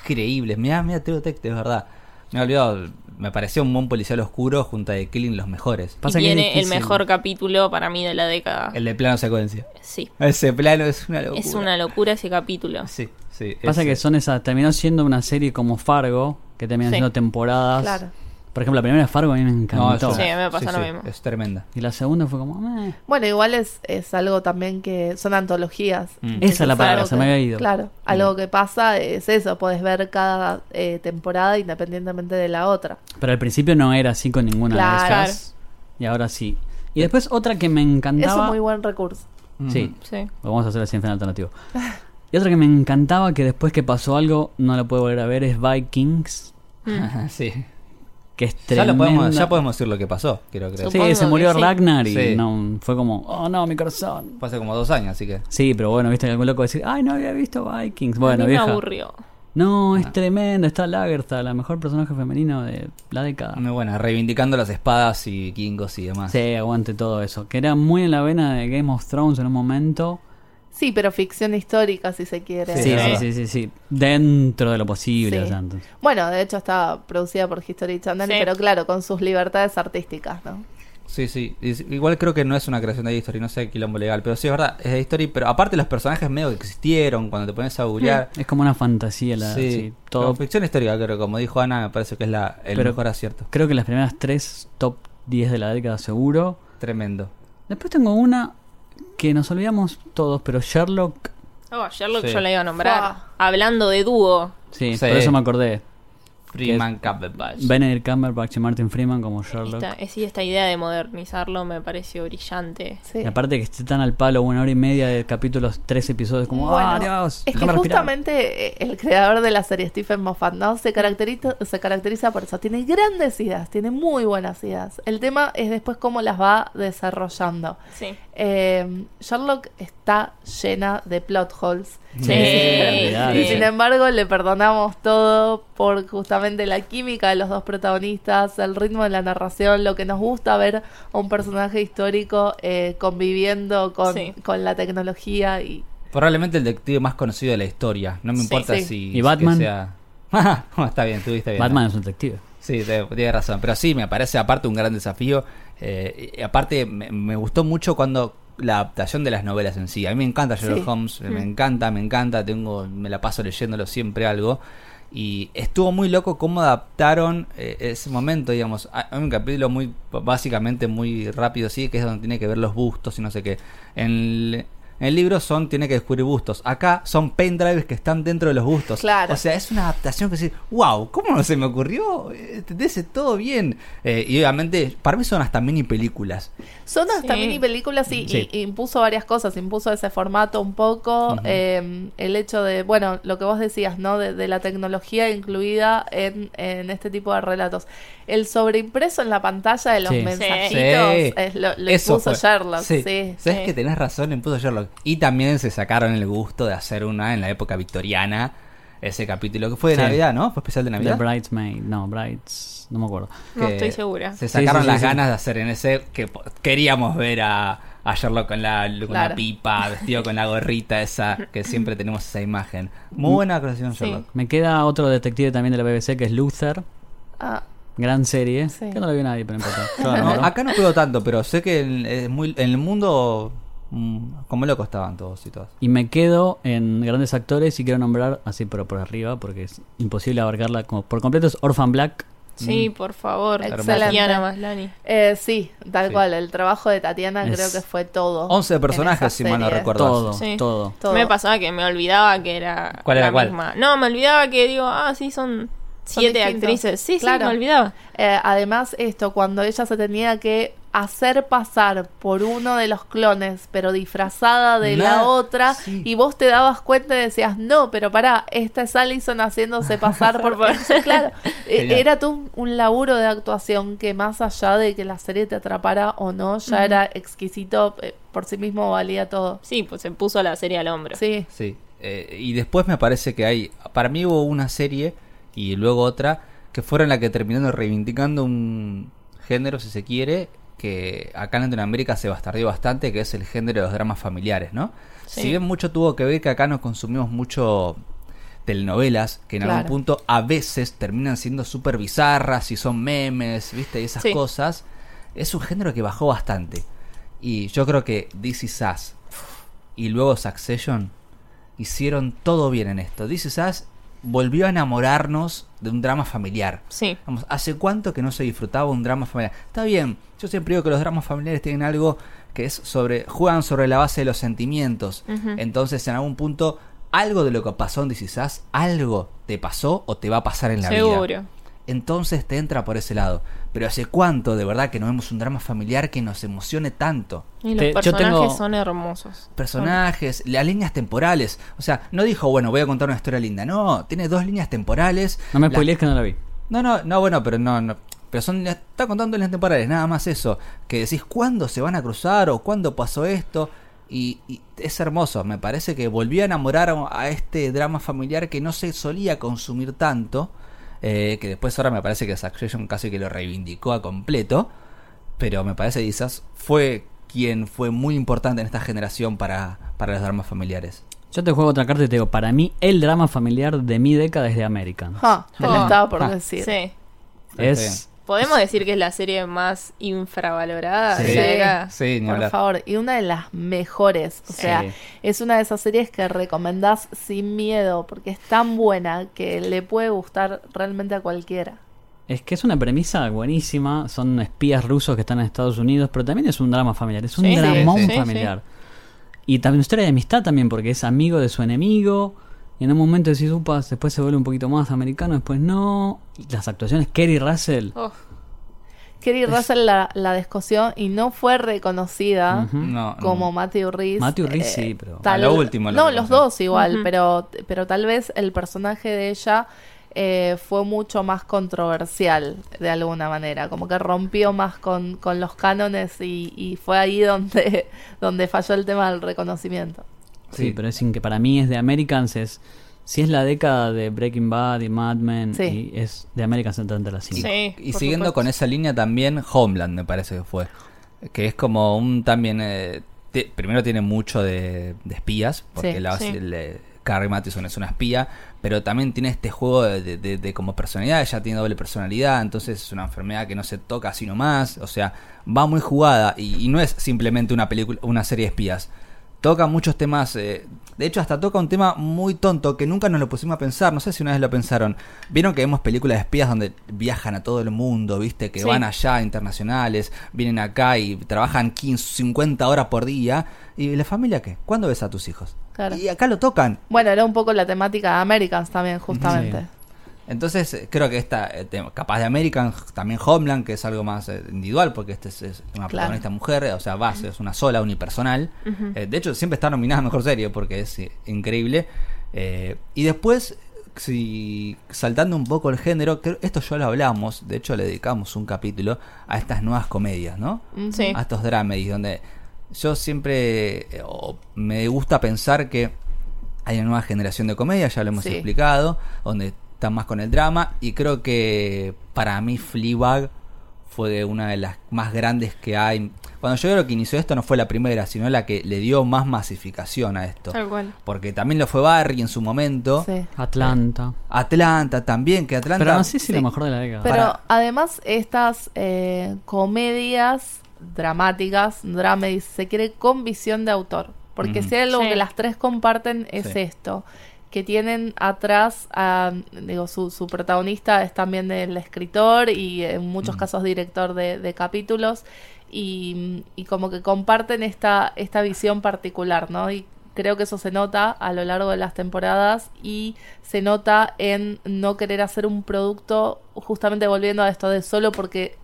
increíbles. Mira, mira True Detective, es verdad. Me he olvidado, me pareció un buen policial oscuro junto a The Killing los mejores. Pasa y que tiene el mejor capítulo para mí de la década. El de plano secuencia. Sí. Ese plano es una locura. Es una locura ese capítulo. Sí, sí. Pasa ese. que son esas. Terminó siendo una serie como Fargo, que terminan Sí. siendo temporadas. Claro. Por ejemplo, la primera de Fargo a mí me No, encantó. es una- Sí, a mí me pasa lo mismo. Es tremenda. Y la segunda fue como. meh. Bueno, igual es, es algo también que son antologías. Mm. Que Esa es la palabra, algo se me que- había ido. Claro, algo que pasa es eso, puedes ver cada eh, temporada independientemente de la otra. Pero al principio no era así con ninguna Claro. de esas. Y ahora sí. Y después otra que me encantaba. Es un muy buen recurso. Sí, Sí. lo vamos a hacer así en final alternativo. Y otra que me encantaba, que después que pasó algo, no la puedo volver a ver, es Vikings. *laughs* sí. Que es Ya, lo podemos, ya podemos decir lo que pasó, quiero creer. Sí, se murió sí. Ragnar y Sí. no, fue como, oh no, mi corazón. Fue hace como dos años, así que. Sí, pero bueno, viste algún loco decir, ay, no había visto Vikings. Bueno, me aburrió. No, Ah. es tremenda, está Lagertha, la mejor personaje femenino de la década. Muy buena, reivindicando las espadas y vikingos y demás. Sí, aguante todo eso. Que era muy en la vena de Game of Thrones en un momento. Sí, pero ficción histórica, si se quiere. Sí, sí, sí, sí, sí. Dentro de lo posible. Sí. Bueno, de hecho está producida por History Channel, Sí. pero claro, con sus libertades artísticas, ¿no? Sí, sí. Igual creo que no es una creación de History, no sé quilombo legal, pero sí es verdad, es de History, pero aparte los personajes medio que existieron cuando te pones a googlear. Es como una fantasía. La, sí, sí, todo. Ficción histórica, creo, como dijo Ana, me parece que es la, el Pero- mejor acierto. Creo que las primeras tres top 10 de la década seguro. Tremendo. Después tengo una que nos olvidamos todos, pero Sherlock. Oh, Sherlock Sí. yo la iba a nombrar. Fua. Hablando de dúo. Sí, Sí. por eso me acordé. Freeman Cumberbatch. Benedict Cumberbatch y Martin Freeman como Sherlock. Esta, eh, sí, esta idea de modernizarlo me pareció brillante. Sí. Y aparte que esté tan al palo, una hora y media de capítulos, tres episodios, como, Bueno, ¡ah, Dios! Es que déjame respirar". justamente eh, el creador de la serie, Stephen Moffat, ¿no? Se caracteriza, se caracteriza por eso. Tiene grandes ideas, tiene muy buenas ideas. El tema es después cómo las va desarrollando. Sí. Eh, Sherlock está llena de plot holes. Sí. Y sin embargo, le perdonamos todo por justamente la química de los dos protagonistas, el ritmo de la narración, lo que nos gusta ver a un personaje histórico eh, conviviendo con, Sí. con la tecnología y Probablemente el detective más conocido de la historia. No me importa sí. si. ¿Y Batman? que sea- *laughs* No, está bien, tuviste bien. Batman es un detective. Sí, te- tienes razón. Pero sí, me parece aparte un gran desafío. Eh, y aparte, me, me gustó mucho cuando la adaptación de las novelas en sí. A mí me encanta Sherlock Sí. Holmes, me Mm. encanta, me encanta. Tengo, me la paso leyéndolo siempre algo. Y estuvo muy loco cómo adaptaron eh, ese momento, digamos. Hay un capítulo muy, básicamente muy rápido, sí, que es donde tiene que ver los bustos y no sé qué. En en el libro son, tiene que descubrir bustos. Acá son pendrives que están dentro de los bustos. Claro. O sea, es una adaptación que decir, wow, ¿cómo no se me ocurrió? ¿Entendés? Todo bien. Eh, y obviamente, para mí son hasta mini películas. Son hasta Sí. mini películas y, Sí. y impuso varias cosas, impuso ese formato un poco, eh, el hecho de, bueno, lo que vos decías, ¿no? De, de la tecnología incluida en, en este tipo de relatos. El sobreimpreso en la pantalla de los Sí. mensajitos Sí. es lo, lo Eso impuso fue. Sherlock, Sí. sí. Sabes sí. que tenés razón, impuso Sherlock. Y también se sacaron el gusto de hacer una en la época victoriana. Ese capítulo que fue de Sí. Navidad, ¿no? Fue especial de The Navidad. Bridesmaid, no, Brides, no me acuerdo. No que estoy segura. Se sacaron sí, sí, las sí. ganas de hacer en ese que queríamos ver a, a Sherlock con la, con la pipa, vestido con la gorrita esa, que siempre tenemos esa imagen. Muy buena creación Sí. Sherlock. Me queda otro detective también de la BBC que es Luther, Ah, gran serie, Sí. que no lo vio nadie, pero no importa. Yo la No, nombro. acá no pego tanto, pero sé que en, es muy, en el mundo como locos estaban todos y todas. Y me quedo en grandes actores y quiero nombrar así pero por arriba porque es imposible abarcarla como por completo es Orphan Black. Sí, por favor. Excelente. Tatiana Maslany. eh, sí, tal Sí. cual, el trabajo de Tatiana Es- creo que fue todo. 11 en personajes, si mal no recuerdo. Todo, Sí. todo. Todo. Me pasaba que me olvidaba que era ¿Cuál era la cuál? misma. No, me olvidaba que digo, ah, sí, son siete actrices. Sí, Claro. sí, me olvidaba. Eh, además, esto, cuando ella se tenía que hacer pasar por uno de los clones, pero disfrazada de la otra, sí. y vos te dabas cuenta y decías, no, pero pará, esta es Allison haciéndose *laughs* pasar por... claro, eh, era todo un, un laburo de actuación que más allá de que la serie te atrapara o no, ya era exquisito, eh, por sí mismo valía todo. Sí, pues se puso la serie al hombro. Sí, Sí. Eh, y después me parece que hay. Para mí hubo una serie y luego otra que fueron la que terminaron reivindicando un género, si se quiere, que acá en Latinoamérica se bastardió bastante, que es el género de los dramas familiares, ¿no? Sí. Si bien mucho tuvo que ver que acá nos consumimos mucho telenovelas que en algún punto a veces terminan siendo súper bizarras y son memes, ¿viste? Y esas Sí. cosas. Es un género que bajó bastante. Y yo creo que This Is Us y luego Succession hicieron todo bien en esto. This Is Us volvió a enamorarnos de un drama familiar. Sí. Vamos, ¿hace cuánto que no se disfrutaba un drama familiar? Está bien, yo siempre digo que los dramas familiares tienen algo que es sobre, juegan sobre la base de los sentimientos. Entonces, en algún punto, algo de lo que pasó en This Is Us, algo te pasó o te va a pasar en la vida. Seguro. Entonces te entra por ese lado. Pero ¿hace cuánto de verdad que no vemos un drama familiar que nos emocione tanto? Y los Te- yo personajes tengo- son hermosos. Personajes, las líneas temporales. O sea, no dijo, bueno, voy a contar una historia linda. No, tiene dos líneas temporales. No me La- spoilees que no la vi. no, no, no, bueno, pero no, no. Pero son, está contando líneas temporales, nada más eso. Que decís cuándo se van a cruzar o cuándo pasó esto. Y, y es hermoso, me parece que volvió a enamorar a, a este drama familiar que no se solía consumir tanto. Eh, que después ahora me parece que Succession casi que lo reivindicó a completo. Pero me parece que quizás fue quien fue muy importante en esta generación para, para los dramas familiares. Yo te juego otra carta y te digo, para mí el drama familiar de mi década es de American. Ja, te lo Ah. estaba por Ah. decir. Sí. Es Podemos decir que es la serie más infravalorada Sí. de la década. Sí, ni Por hablar. favor, y una de las mejores. O Sí. sea, es una de esas series que recomendás sin miedo, porque es tan buena que le puede gustar realmente a cualquiera. Es que es una premisa buenísima, son espías rusos que están en Estados Unidos, pero también es un drama familiar, es un Sí, dramón sí, sí, familiar. Y también una historia de amistad también, porque es amigo de su enemigo, y en un momento decís, upa, después se vuelve un poquito más americano, después no. Las actuaciones, Kerry Russell. Oh, Kerry Russell la, la descosió y no fue reconocida. No, como no. Matthew Rhys. Matthew Rhys sí, pero- A lo último lo No, los dos igual, pero, pero tal vez el personaje de ella eh, fue mucho más controversial de alguna manera, como que rompió más con, con los cánones y, y fue ahí donde, *laughs* donde falló el tema del reconocimiento. Sí, Sí. pero es sin que para mí es de Americans, es. Si es la década de Breaking Bad y Mad Men, Sí. y es de Americans entre las cinco. sí. Y siguiendo supuesto. con esa línea también Homeland me parece que fue. Que es como un también... eh, te- primero tiene mucho de, de espías, porque Sí, la, eh, Carrie Mathison es una espía, pero también tiene este juego de, de- de- de como personalidad, ella tiene doble personalidad, entonces es una enfermedad que no se toca así nomás, o sea, va muy jugada y, y no es simplemente una película, una serie de espías. Toca muchos temas, eh, de hecho hasta toca un tema muy tonto que nunca nos lo pusimos a pensar, no sé si una vez lo pensaron. Vieron que vemos películas de espías donde viajan a todo el mundo, viste, que Sí. van allá internacionales, vienen acá y trabajan 15, 50 horas por día. ¿Y la familia qué? ¿Cuándo ves a tus hijos? Claro. Y acá lo tocan. Bueno, era un poco la temática de Americans también, justamente. Sí. Entonces, eh, creo que esta, eh, capaz de American, también Homeland, que es algo más eh, individual, porque este es, es una Claro. protagonista mujer, o sea, base, es una sola, unipersonal. Eh, de hecho, siempre está nominada a mejor serie, porque es increíble. Eh, y después, si saltando un poco el género, que esto ya lo hablamos, de hecho, le dedicamos un capítulo a estas nuevas comedias, ¿no? Ujú. Sí. a estos dramedies donde yo siempre eh, me gusta pensar que hay una nueva generación de comedia, ya lo hemos Sí. explicado, donde están más con el drama y creo que para mí Fleabag fue una de las más grandes que hay. Cuando yo creo que inició esto no fue la primera, sino la que le dio más masificación a esto. Tal cual. Porque también lo fue Barry en su momento. Sí. Atlanta. Atlanta también, que Atlanta... Pero no sé si sí. lo mejor de la década. Pero Para- además estas eh, comedias dramáticas, dramedies, se quiere con visión de autor. Porque Ujú. si hay algo Sí. que las tres comparten es Sí. esto, que tienen atrás, a, digo, su, su protagonista es también el escritor y en muchos Ujú. casos director de, de capítulos y, y como que comparten esta, esta visión particular, ¿no? Y creo que eso se nota a lo largo de las temporadas y se nota en no querer hacer un producto justamente volviendo a esto de solo porque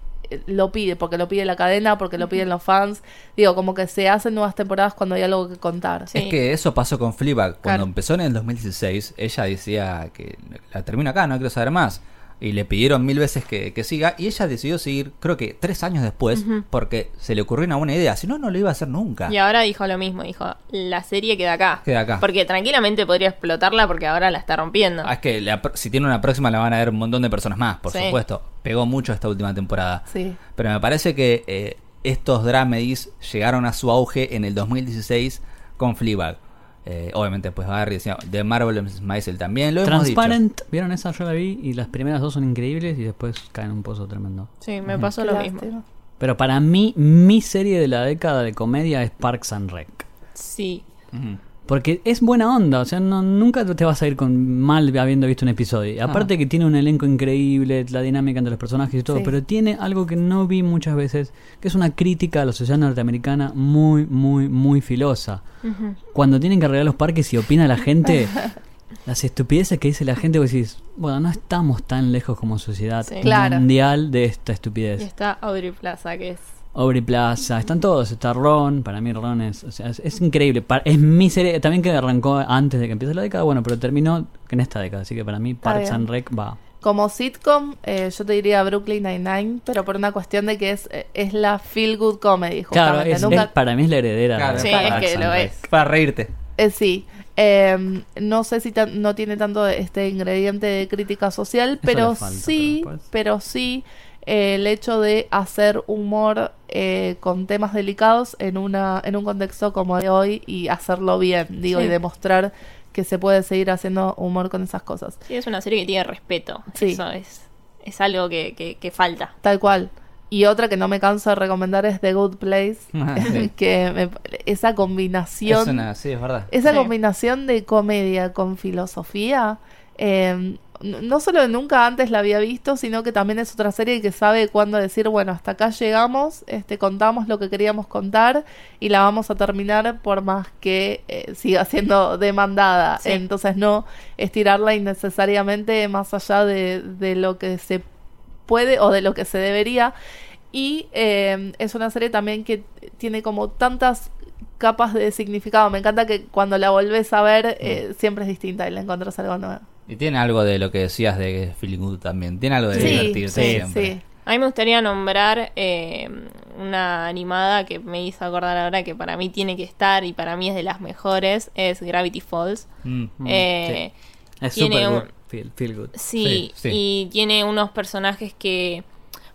lo pide, porque lo pide la cadena, porque lo piden los fans. Digo, como que se hacen nuevas temporadas cuando hay algo que contar. Sí. Es que eso pasó con Fleabag. Cuando Claro. empezó en el 2016, ella decía que la termino acá, no quiero saber más. Y le pidieron mil veces que, que siga. Y ella decidió seguir, creo que tres años después, porque se le ocurrió una buena idea. Si no, no lo iba a hacer nunca. Y ahora dijo lo mismo, dijo, la serie queda acá. Queda acá. Porque tranquilamente podría explotarla porque ahora la está rompiendo. Ah, es que la si tiene una próxima la van a ver un montón de personas más, por Sí. supuesto. Pegó mucho esta última temporada. Sí. Pero me parece que eh, estos dramedies llegaron a su auge en el 2016 con Fleabag. Eh, obviamente, pues Barry decía, de Marvelous Maisel también, lo hemos dicho. Transparent, ¿vieron esa? Yo la vi y las primeras dos son increíbles y después caen en un pozo tremendo. Sí, me pasó Qué lo lástima. mismo. Pero para mí, mi serie de la década de comedia es Parks and Rec. Sí. Ujú. Porque es buena onda, o sea, no, nunca te vas a ir con mal habiendo visto un episodio. Y aparte que tiene un elenco increíble, la dinámica entre los personajes y todo, Sí. pero tiene algo que no vi muchas veces, que es una crítica a la sociedad norteamericana muy, muy, muy filosa. Cuando tienen que arreglar los parques y opina la gente, *laughs* las estupideces que dice la gente, vos decís, bueno, no estamos tan lejos como sociedad Sí. Claro. mundial de esta Y estupidez. está Audrey Plaza, que es. Aubrey Plaza, están todos, está Ron, para mí Ron es, o sea, es, es increíble, es mi serie, también que arrancó antes de que empiece la década, bueno, pero terminó en esta década, así que para mí Parks and Rec va. Como sitcom, eh, yo te diría Brooklyn Nine-Nine, pero por una cuestión de que es, es la feel good comedy, Claro, justamente. es, Nunca, es- para mí es la heredera Claro, de Sí, Parks es que lo Rec. es. Para reírte. Eh, sí. Eh, no sé si tan- no tiene tanto este ingrediente de crítica social, pero falta, sí, pero sí eh, el hecho de hacer humor eh, con temas delicados en una en un contexto como de hoy y hacerlo bien, digo, Sí. y demostrar que se puede seguir haciendo humor con esas cosas. Sí, es una serie que tiene respeto. Sí. Eso es, es algo que, que, que falta. Tal cual. Y otra que no me canso de recomendar es The Good Place, *laughs* Sí. *laughs* que me- esa combinación Es una, sí, es verdad. Esa Sí. combinación de comedia con filosofía, eh, no solo nunca antes la había visto, sino que también es otra serie que sabe cuándo decir, bueno, hasta acá llegamos, este, contamos lo que queríamos contar y la vamos a terminar por más que eh, siga siendo *laughs* demandada. Sí. Entonces no estirarla innecesariamente más allá de, de lo que se puede o de lo que se debería. Y eh, es una serie también que tiene como tantas capas de significado. Me encanta que cuando la volvés a ver eh, siempre es distinta y le encuentras algo nuevo. Y tiene algo de lo que decías de Feeling Good también. Tiene algo de Sí, divertirse sí, siempre. sí. A mí me gustaría nombrar eh, una animada que me hizo acordar ahora que para mí tiene que estar y para mí es de las mejores, es Gravity Falls. Mm. Mm, Eh, Es tiene super un- good, feel, feel good. Sí, Sí, sí. y tiene unos personajes que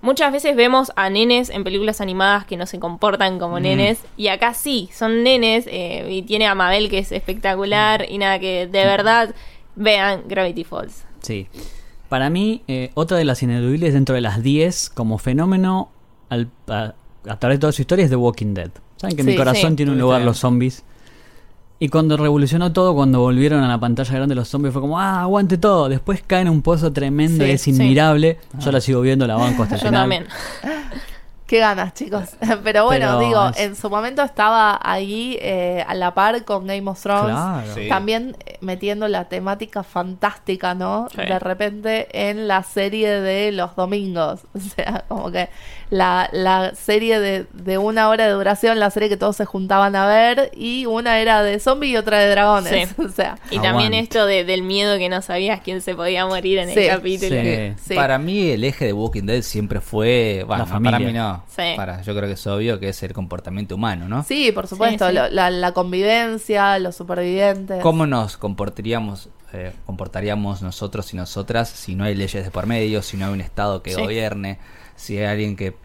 muchas veces vemos a nenes en películas animadas que no se comportan como Mm. nenes y acá sí, son nenes eh, y tiene a Mabel que es espectacular y nada que de verdad vean Gravity Falls. Sí. Para mí, eh, otra de las ineludibles dentro de las 10 como fenómeno al- a, a través de toda su historia es The Walking Dead. Saben que mi corazón sí. tiene un lugar los zombies. Y cuando revolucionó todo, cuando volvieron a la pantalla grande los zombies, fue como, ah, aguante todo. Después caen en un pozo tremendo Sí, y es sí. inmirable. Yo la sigo viendo, la banco hasta el Yo final. también. *laughs* Qué ganas, chicos. *laughs* Pero bueno, Pero digo, es- en su momento estaba ahí eh, a la par con Game of Thrones. Claro. Sí. También metiendo la temática fantástica, ¿no? Sí. De repente en la serie de los domingos. *laughs* O sea, como que la, la serie de, de una hora de duración, la serie que todos se juntaban a ver, y una era de zombie y otra de dragones. Sí. *laughs* O sea, Y también esto de- del miedo que no sabías quién se podía morir en Sí, el capítulo. sí. sí. Para mí el eje de Walking Dead siempre fue, bueno, La familia. para mí no, Sí. para, yo creo que es obvio que es el comportamiento humano, ¿no? Sí, por supuesto, Sí, sí. lo- la, la convivencia, los supervivientes. ¿Cómo nos comportaríamos, eh, comportaríamos nosotros y nosotras si no hay leyes de por medio, si no hay un Estado que Sí. gobierne, si hay alguien que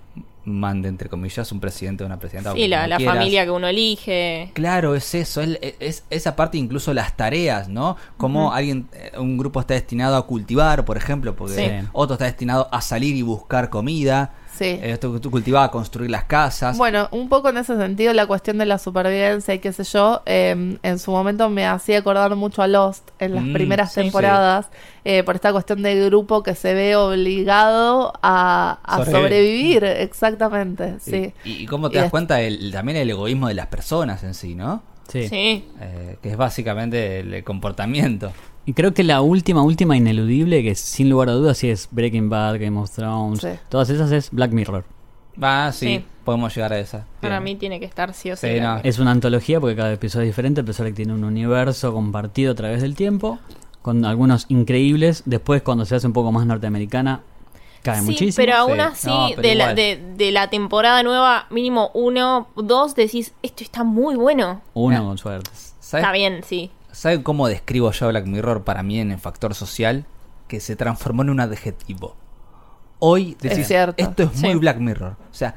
mande, entre comillas, un presidente o una presidenta? Sí, la, familia que uno elige. Claro, es eso, es, es esa parte incluso las tareas, ¿no? Como alguien, eh, un grupo está destinado a cultivar, por ejemplo, porque Sí. otro está destinado a salir y buscar comida, Sí. eh, tú cultivaba a construir las casas. Bueno, un poco en ese sentido la cuestión de la supervivencia y qué sé yo, eh, en su momento me hacía acordar mucho a Lost en las Mm, primeras sí, temporadas, eh, por esta cuestión de grupo que se ve obligado a, a Sobrevivir. sobrevivir, exactamente, sí. Y, y cómo te Y das es- cuenta el, también el egoísmo de las personas en sí, ¿no? Sí. Sí. Eh, que es básicamente el, comportamiento. Y creo que la última, última ineludible, que sin lugar a dudas sí es Breaking Bad, Game of Thrones, Sí. todas esas es Black Mirror. Va, sí, Sí. podemos llegar a esa. Para Bien. mí tiene que estar sí o sí. Sí, no. Es una antología porque cada episodio es diferente, a pesar de que tiene un universo compartido a través del tiempo, con algunos increíbles. Después, cuando se hace un poco más norteamericana, cae Sí, muchísimo. pero aún Sí. así, No, pero de, la, de, de la temporada nueva, mínimo uno, dos, decís, esto está muy bueno. Uno Mira. con suerte. ¿Sabes, Está bien, sí. ¿Saben cómo describo yo Black Mirror para mí en el factor social? Que se transformó en un adjetivo. Hoy decís, esto es muy. Black Mirror. O sea,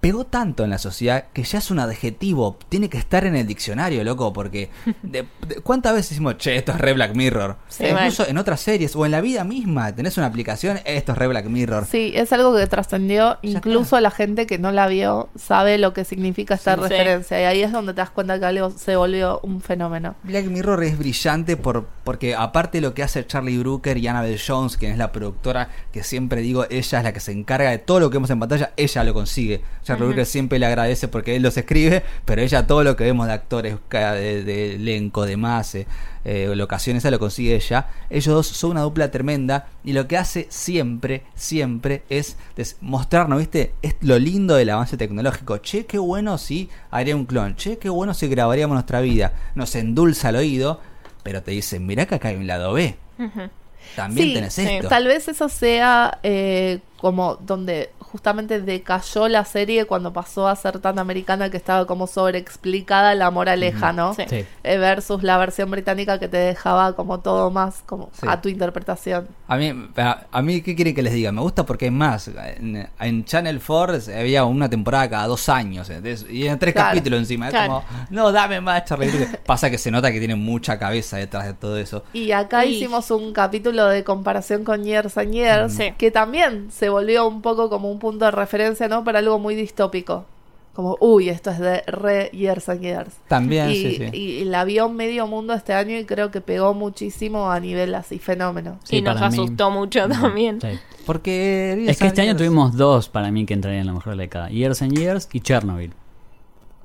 pegó tanto en la sociedad que ya es un adjetivo, tiene que estar en el diccionario, loco, porque *laughs* de- de- ¿cuántas veces decimos, che, esto es re Black Mirror? Sí, E incluso en otras series o en la vida misma, tenés una aplicación, esto es re Black Mirror. Sí, es algo que trascendió. Incluso la gente que no la vio sabe lo que significa esta Sí. referencia. Y ahí es donde te das cuenta que algo se volvió un fenómeno. Black Mirror es brillante por, porque aparte de lo que hace Charlie Brooker y Annabelle Jones, quien es la productora, que siempre digo, ella es la que se encarga de todo lo que vemos en pantalla, ella lo consigue. Charlie siempre le agradece porque él los escribe, pero ella todo lo que vemos de actores, de, de elenco, de más, eh, eh, locaciones, esa lo consigue ella. Ellos dos son una dupla tremenda y lo que hace siempre, siempre es mostrarnos, ¿viste? Es lo lindo del avance tecnológico. Che, qué bueno si haría un clon. Che, qué bueno si grabaríamos nuestra vida. Nos endulza el oído, pero te dicen, mirá que acá hay un lado B. También Sí, tenés sí, esto. Tal vez eso sea eh, como donde justamente decayó la serie cuando pasó a ser tan americana que estaba como sobreexplicada la moraleja, ¿no? Sí. Sí. Eh, versus la versión británica que te dejaba como todo más como Sí. a tu interpretación. A mí, a, a mí, ¿qué quieren que les diga? Me gusta porque es más. En, en Channel 4 había una temporada cada dos años. Y en tres Claro. capítulos encima. Es como, no, dame más, Charlie. *laughs* Pasa que se nota que tiene mucha cabeza detrás de todo eso. Y acá Y- hicimos un capítulo de comparación con Years and Years, que también se volvió un poco como un punto de referencia, ¿no? Para algo muy distópico. Como, uy, esto es de re Years and Years. También, y, sí, sí. y la vio medio mundo este año y creo que pegó muchísimo a nivel así fenómeno. Sí, y nos mí- asustó mucho también. Sí. Porque. Es que este año tuvimos dos para mí que entrarían en la mejor década. Years and Years y Chernobyl.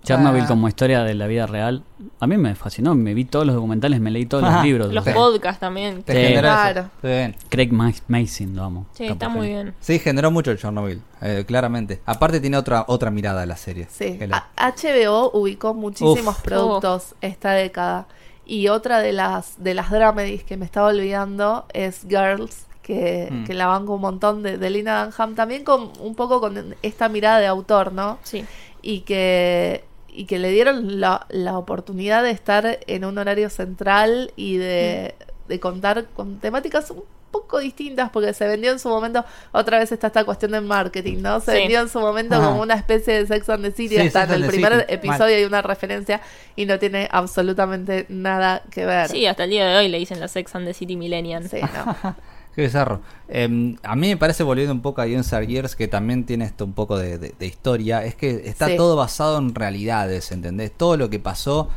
Chernobyl Ah. como historia de la vida real. A mí me fascinó. Me vi todos los documentales, me leí todos Ajá. los libros. Los Sí. podcasts también. Te Sí. Claro. Bien. Craig Ma- Mason, lo amo. Sí, Capo está muy bien. Sí, generó mucho el Chernobyl, eh, claramente. Aparte tiene otra otra mirada a la serie. Sí, HBO ubicó muchísimos Uf. productos esta década. Y otra de las de las dramedies que me estaba olvidando es Girls, que, Mm. que la banco un montón de, de Lina Dunham, también con un poco con esta mirada de autor, ¿no? Sí. Y que, y que le dieron la, la oportunidad de estar en un horario central y de, de contar con temáticas un poco distintas, porque se vendió en su momento, otra vez está esta cuestión del marketing, ¿no? Se Sí. vendió en su momento Ajá. como una especie de Sex and the City, Sí, hasta Sex en el primer City. episodio Mal. hay una referencia y no tiene absolutamente nada que ver. Sí, hasta el día de hoy le dicen la Sex and the City Millennial. Sí, no. *laughs* Qué bizarro. Eh, a mí me parece, volviendo un poco a and Years, que también tiene esto un poco de, de- de historia, es que está Sí. todo basado en realidades, ¿entendés? Todo lo que pasó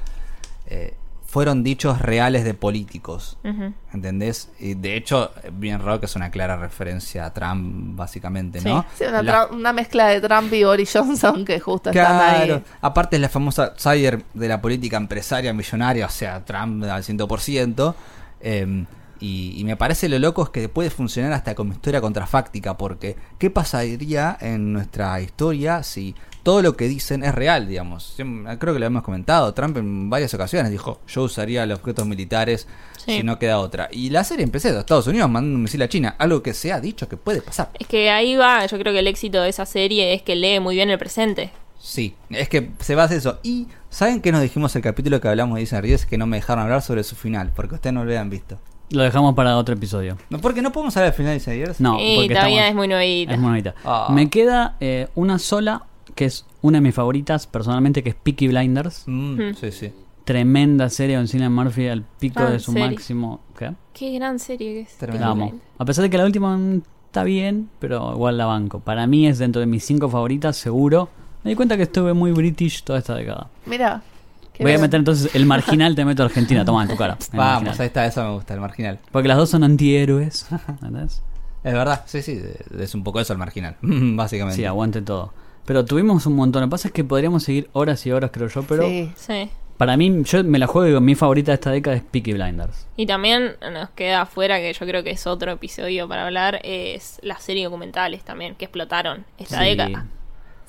eh, fueron dichos reales de políticos, Ujú. ¿entendés? Y de hecho, bien raro que es una clara referencia a Trump, básicamente, ¿no? Sí, una, La- una mezcla de Trump y Boris Johnson que justo están Claro, ahí. aparte es la famosa outsider de la política empresaria millonaria, o sea, Trump al 100%. eh, y, y me parece lo loco es que puede funcionar hasta como historia contrafáctica, porque ¿qué pasaría en nuestra historia si todo lo que dicen es real, digamos? Creo que lo hemos comentado, Trump en varias ocasiones dijo, yo usaría los objetos militares Sí. si no queda otra. Y la serie empecé de Estados Unidos mandando un misil a China, algo que se ha dicho que puede pasar. Es que ahí va, yo creo que el éxito de esa serie es que lee muy bien el presente. Sí, es que se basa eso. Y, ¿saben qué nos dijimos el capítulo que hablamos de Disney Ríos? Que no me dejaron hablar sobre su final, porque ustedes no lo habían visto. Lo dejamos para otro episodio. No, porque no podemos hablar del final de Ríos. No, y porque todavía estamos- es muy nuevita. Es muy bonita. Ah. Me queda eh, una sola, que es una de mis favoritas personalmente, que es Peaky Blinders. Mm. Sí, sí. Tremenda serie con Cillian Murphy al pico Ah, de su serie. máximo. ¿Qué? Qué gran serie que es. Tremendo. La amo. A pesar de que la última mm, está bien, pero igual la banco. Para mí es dentro de mis cinco favoritas, seguro. Me di cuenta que estuve muy british toda esta década. Mira. Voy a meter entonces el marginal, te meto Argentina, toma en tu cara. *laughs* Vamos, marginal. ahí está, eso me gusta, el marginal. Porque las dos son antihéroes. ¿Entendés? Es verdad, sí, sí, es un poco eso el marginal, *laughs* básicamente. Sí, aguante todo. Pero tuvimos un montón. Lo que pasa es que podríamos seguir horas y horas, creo yo. Pero Sí. Sí. para mí, yo me la juego y digo, mi favorita de esta década es Peaky Blinders. Y también nos queda afuera, que yo creo que es otro episodio para hablar, es las series documentales también, que explotaron esta Sí. década.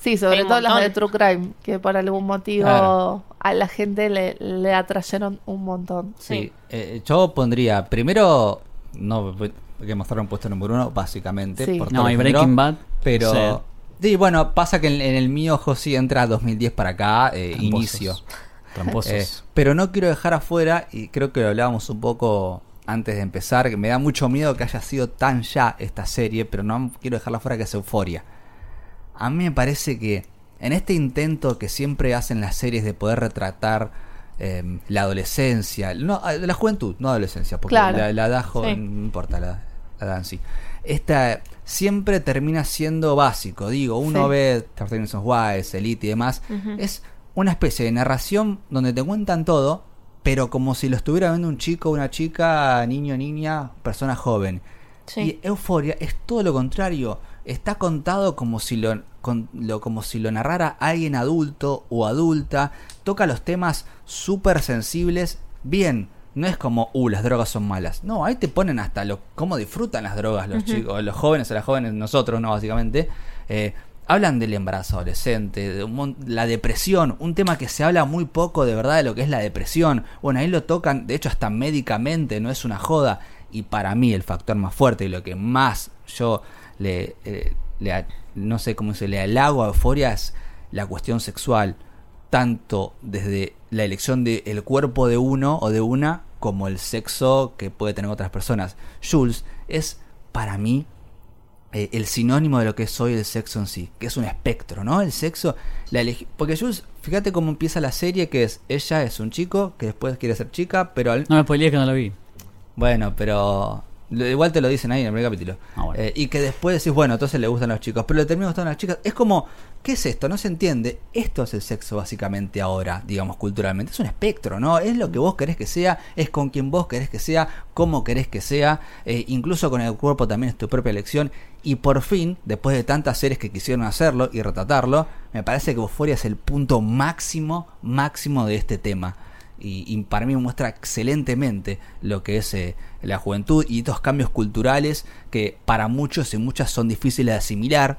Sí, sobre todo las de. True Crime, que por algún motivo Claro. a la gente le, le atrayeron un montón. Sí, Sí. eh, yo pondría primero, no que mostraron puesto número uno, básicamente. Sí. por No, y Breaking generó, Bad. Pero. Sí. Sí, bueno, pasa que en, en el mío, José, entra 2010 para acá, eh, inicio. Tramposos. Eh, pero no quiero dejar afuera, y creo que lo hablábamos un poco antes de empezar, que me da mucho miedo que haya sido tan ya esta serie, pero no quiero dejarla afuera que es Euforia. A mí me parece que en este intento que siempre hacen las series de poder retratar eh, la adolescencia, no, la juventud, no adolescencia, porque Claro. la, la edad joven, Sí. no importa la, la edad en sí. Esta siempre termina siendo básico. Digo, uno Sí. ve 13 Reasons Why, Elite y demás. Es una especie de narración donde te cuentan todo, pero como si lo estuviera viendo un chico, una chica, niño, niña, persona joven. Sí. Y Euforia es todo lo contrario. Está contado como si lo, con- lo- como si lo narrara alguien adulto o adulta. Toca los temas súper sensibles. Bien, no es como, uh, las drogas son malas. No, ahí te ponen hasta lo, cómo disfrutan las drogas los chicos, los jóvenes o las jóvenes, nosotros, no, básicamente. Eh, hablan del embarazo adolescente, de un la depresión, un tema que se habla muy poco de verdad de lo que es la depresión. Bueno, ahí lo tocan, de hecho hasta médicamente, no es una joda. Y para mí el factor más fuerte y lo que más yo le, eh, le no sé cómo se le halago a Euforia es la cuestión sexual. Tanto desde la elección del cuerpo de uno o de una como el sexo que puede tener otras personas. Jules es para mí eh, el sinónimo de lo que es hoy el sexo en sí, que es un espectro, ¿no? El sexo, la porque Jules, fíjate cómo empieza la serie, que es, ella es un chico que después quiere ser chica, pero al- No me spoilees que no lo vi. bueno, pero igual te lo dicen ahí en el primer capítulo. Ah, bueno. Eh, y que después decís, bueno, entonces le gustan los chicos, pero le termina gustando las chicas. Es como, ¿qué es esto? No se entiende. Esto es el sexo básicamente ahora, digamos, culturalmente. Es un espectro, ¿no? Es lo que vos querés que sea, es con quien vos querés que sea, cómo querés que sea. eh, incluso con el cuerpo también es tu propia elección. Y por fin, después de tantas series que quisieron hacerlo y retratarlo, me parece que Euphoria es el punto máximo, máximo de este tema y, y para mí muestra excelentemente lo que es eh, la juventud y estos cambios culturales que para muchos y muchas son difíciles de asimilar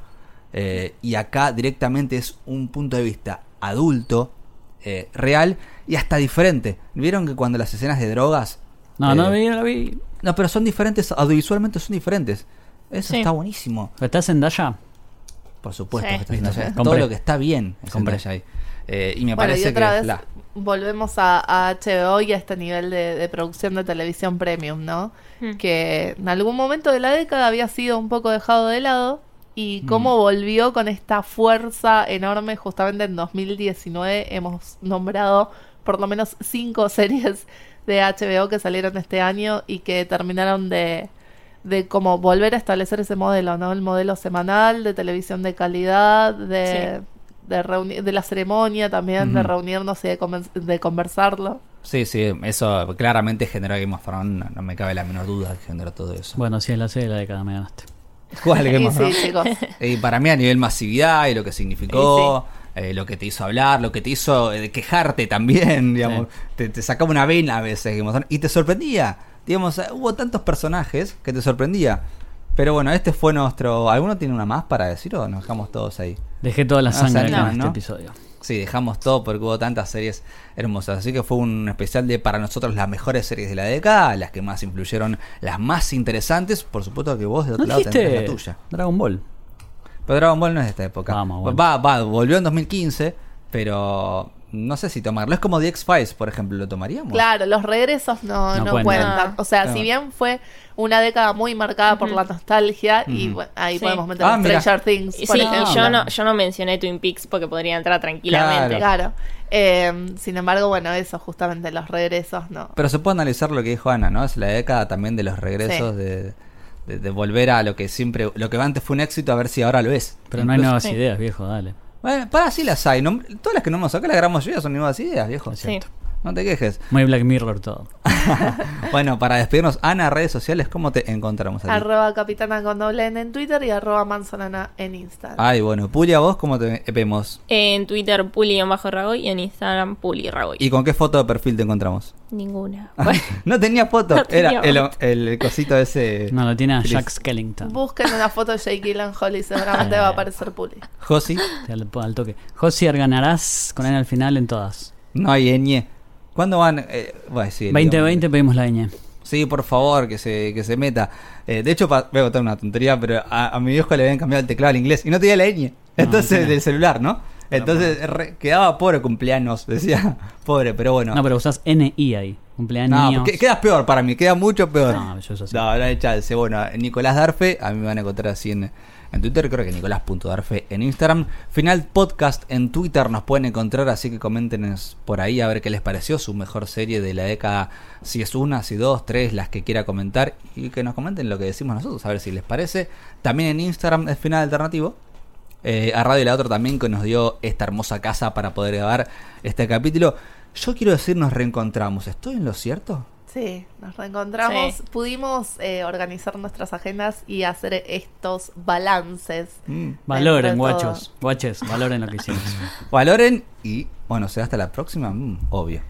eh, y acá directamente es un punto de vista adulto, eh, real y hasta diferente. ¿Vieron que cuando las escenas de drogas... No, eh, no lo vi, no lo vi. No, pero son diferentes, audiovisualmente son diferentes. Eso Sí. está buenísimo. ¿Pero ¿Estás en Daya? Por supuesto, Sí. que está haciendo allá. Compré. todo lo que está bien es allá ahí. Eh, y me Bueno, y parece otra que vez la- volvemos a, a HBO y a este nivel de, de producción de televisión premium, ¿no? Hmm. Que en algún momento de la década había sido un poco dejado de lado y cómo volvió con esta fuerza enorme. Justamente en 2019 hemos nombrado por lo menos cinco *laughs* series de HBO que salieron este año y que terminaron de de como volver a establecer ese modelo, ¿no? El modelo semanal de televisión de calidad, de, de, reuni- de la ceremonia también, de reunirnos y de, de conversarlo. Sí, sí, eso claramente generó Game of Thrones, no, no me cabe la menor duda que generó todo eso. Bueno, si es la serie de la década, me ganaste. ¿Cuál Game *laughs* of sí, Thrones? chicos. Y para mí a nivel masividad y lo que significó, eh, lo que te hizo hablar, lo que te hizo eh, quejarte también, *laughs* digamos, te, te sacaba una vena a veces Game of Thrones, y te sorprendía, digamos, eh, hubo tantos personajes que te sorprendía. Pero bueno, este fue nuestro... ¿Alguno tiene una más para decir o nos dejamos todos ahí? Dejé toda la No, sangre acá en ¿no? este episodio. Sí, dejamos todo porque hubo tantas series hermosas. Así que fue un especial de para nosotros las mejores series de la década, las que más influyeron, las más interesantes. Por supuesto que vos de otro ¿No lado dijiste la tuya. Dragon Ball? Pero Dragon Ball no es de esta época. Vamos, bueno. Va, va, volvió en 2015, pero no sé si tomarlo. Es como The X-Files, por ejemplo, ¿lo tomaríamos? Claro, los regresos no, No no, cuentan. cuentan. O sea, si bien fue una década muy marcada por la nostalgia, y bueno, ahí Sí. podemos meter Ah. Stranger Things, Y por sí, ejemplo. y yo no, yo no mencioné Twin Peaks porque podría entrar tranquilamente. Claro. Eh, sin embargo, bueno, eso, justamente los regresos, no. Pero se puede analizar lo que dijo Ana, ¿no? Es la década también de los regresos, Sí. de, de- de volver a lo que siempre, lo que antes fue un éxito, a ver si ahora lo es. Pero no hay nuevas Sí. ideas, viejo, dale. Bueno, para sí las hay. no- todas las que no hemos sacado, la gran mayoría son nuevas ideas, viejo. Sí. No te quejes. Muy Black Mirror todo. *laughs* bueno, para despedirnos, Ana, redes sociales, ¿cómo te encontramos aquí? Arroba capitana con doble N en Twitter y arroba manzanana en Instagram. Ay, bueno, Pulia, vos, ¿cómo te vemos? En Twitter, Puli-Ragoy y en Instagram, Puli-Ragoy. ¿Y con qué foto de perfil te encontramos? Ninguna. *laughs* no tenía foto, *laughs* No tenía era el, cosito ese. No, lo tiene a. Jack Skellington. Busquen una foto de Jake Gyllenhaal y seguramente va a aparecer Puli. Josi, al, toque. Josier ganarás con él al final en todas. no hay ñ. ¿Cuándo van? Eh, bueno, sí, 2020 pedimos la ñ. Sí, por favor, que se, que se meta. Eh, de hecho, pa- voy a contar una tontería, pero a, a mi viejo le habían cambiado el teclado al inglés y no tenía la ñ. Entonces, tiene. del celular, ¿no? Entonces re- quedaba pobre cumpleaños, *laughs* decía. Pobre, pero bueno. No, pero usás NI ahí. Cumpleaños. No, que- queda peor para mí, queda mucho peor. No, yo eso sí. No, no hay chance. Bueno, Nicolás Darfe, a mí me van a encontrar así en, en Twitter, creo que Nicolás.darfe en Instagram. Final Podcast en Twitter nos pueden encontrar, así que coméntenos por ahí a ver qué les pareció su mejor serie de la década, si es una, si dos, tres, las que quiera comentar y que nos comenten lo que decimos nosotros, a ver si les parece. También en Instagram es Final Alternativo. Eh, a Radio La Otra también que nos dio esta hermosa casa para poder grabar este capítulo. Yo quiero decir, nos reencontramos. ¿Estoy en lo cierto? Sí, nos reencontramos. Sí. Pudimos eh, organizar nuestras agendas y hacer estos balances. Mm. Valoren, guachos. Guaches, valoren lo que hicimos. *laughs* Valoren y bueno, será hasta la próxima. Mm, obvio.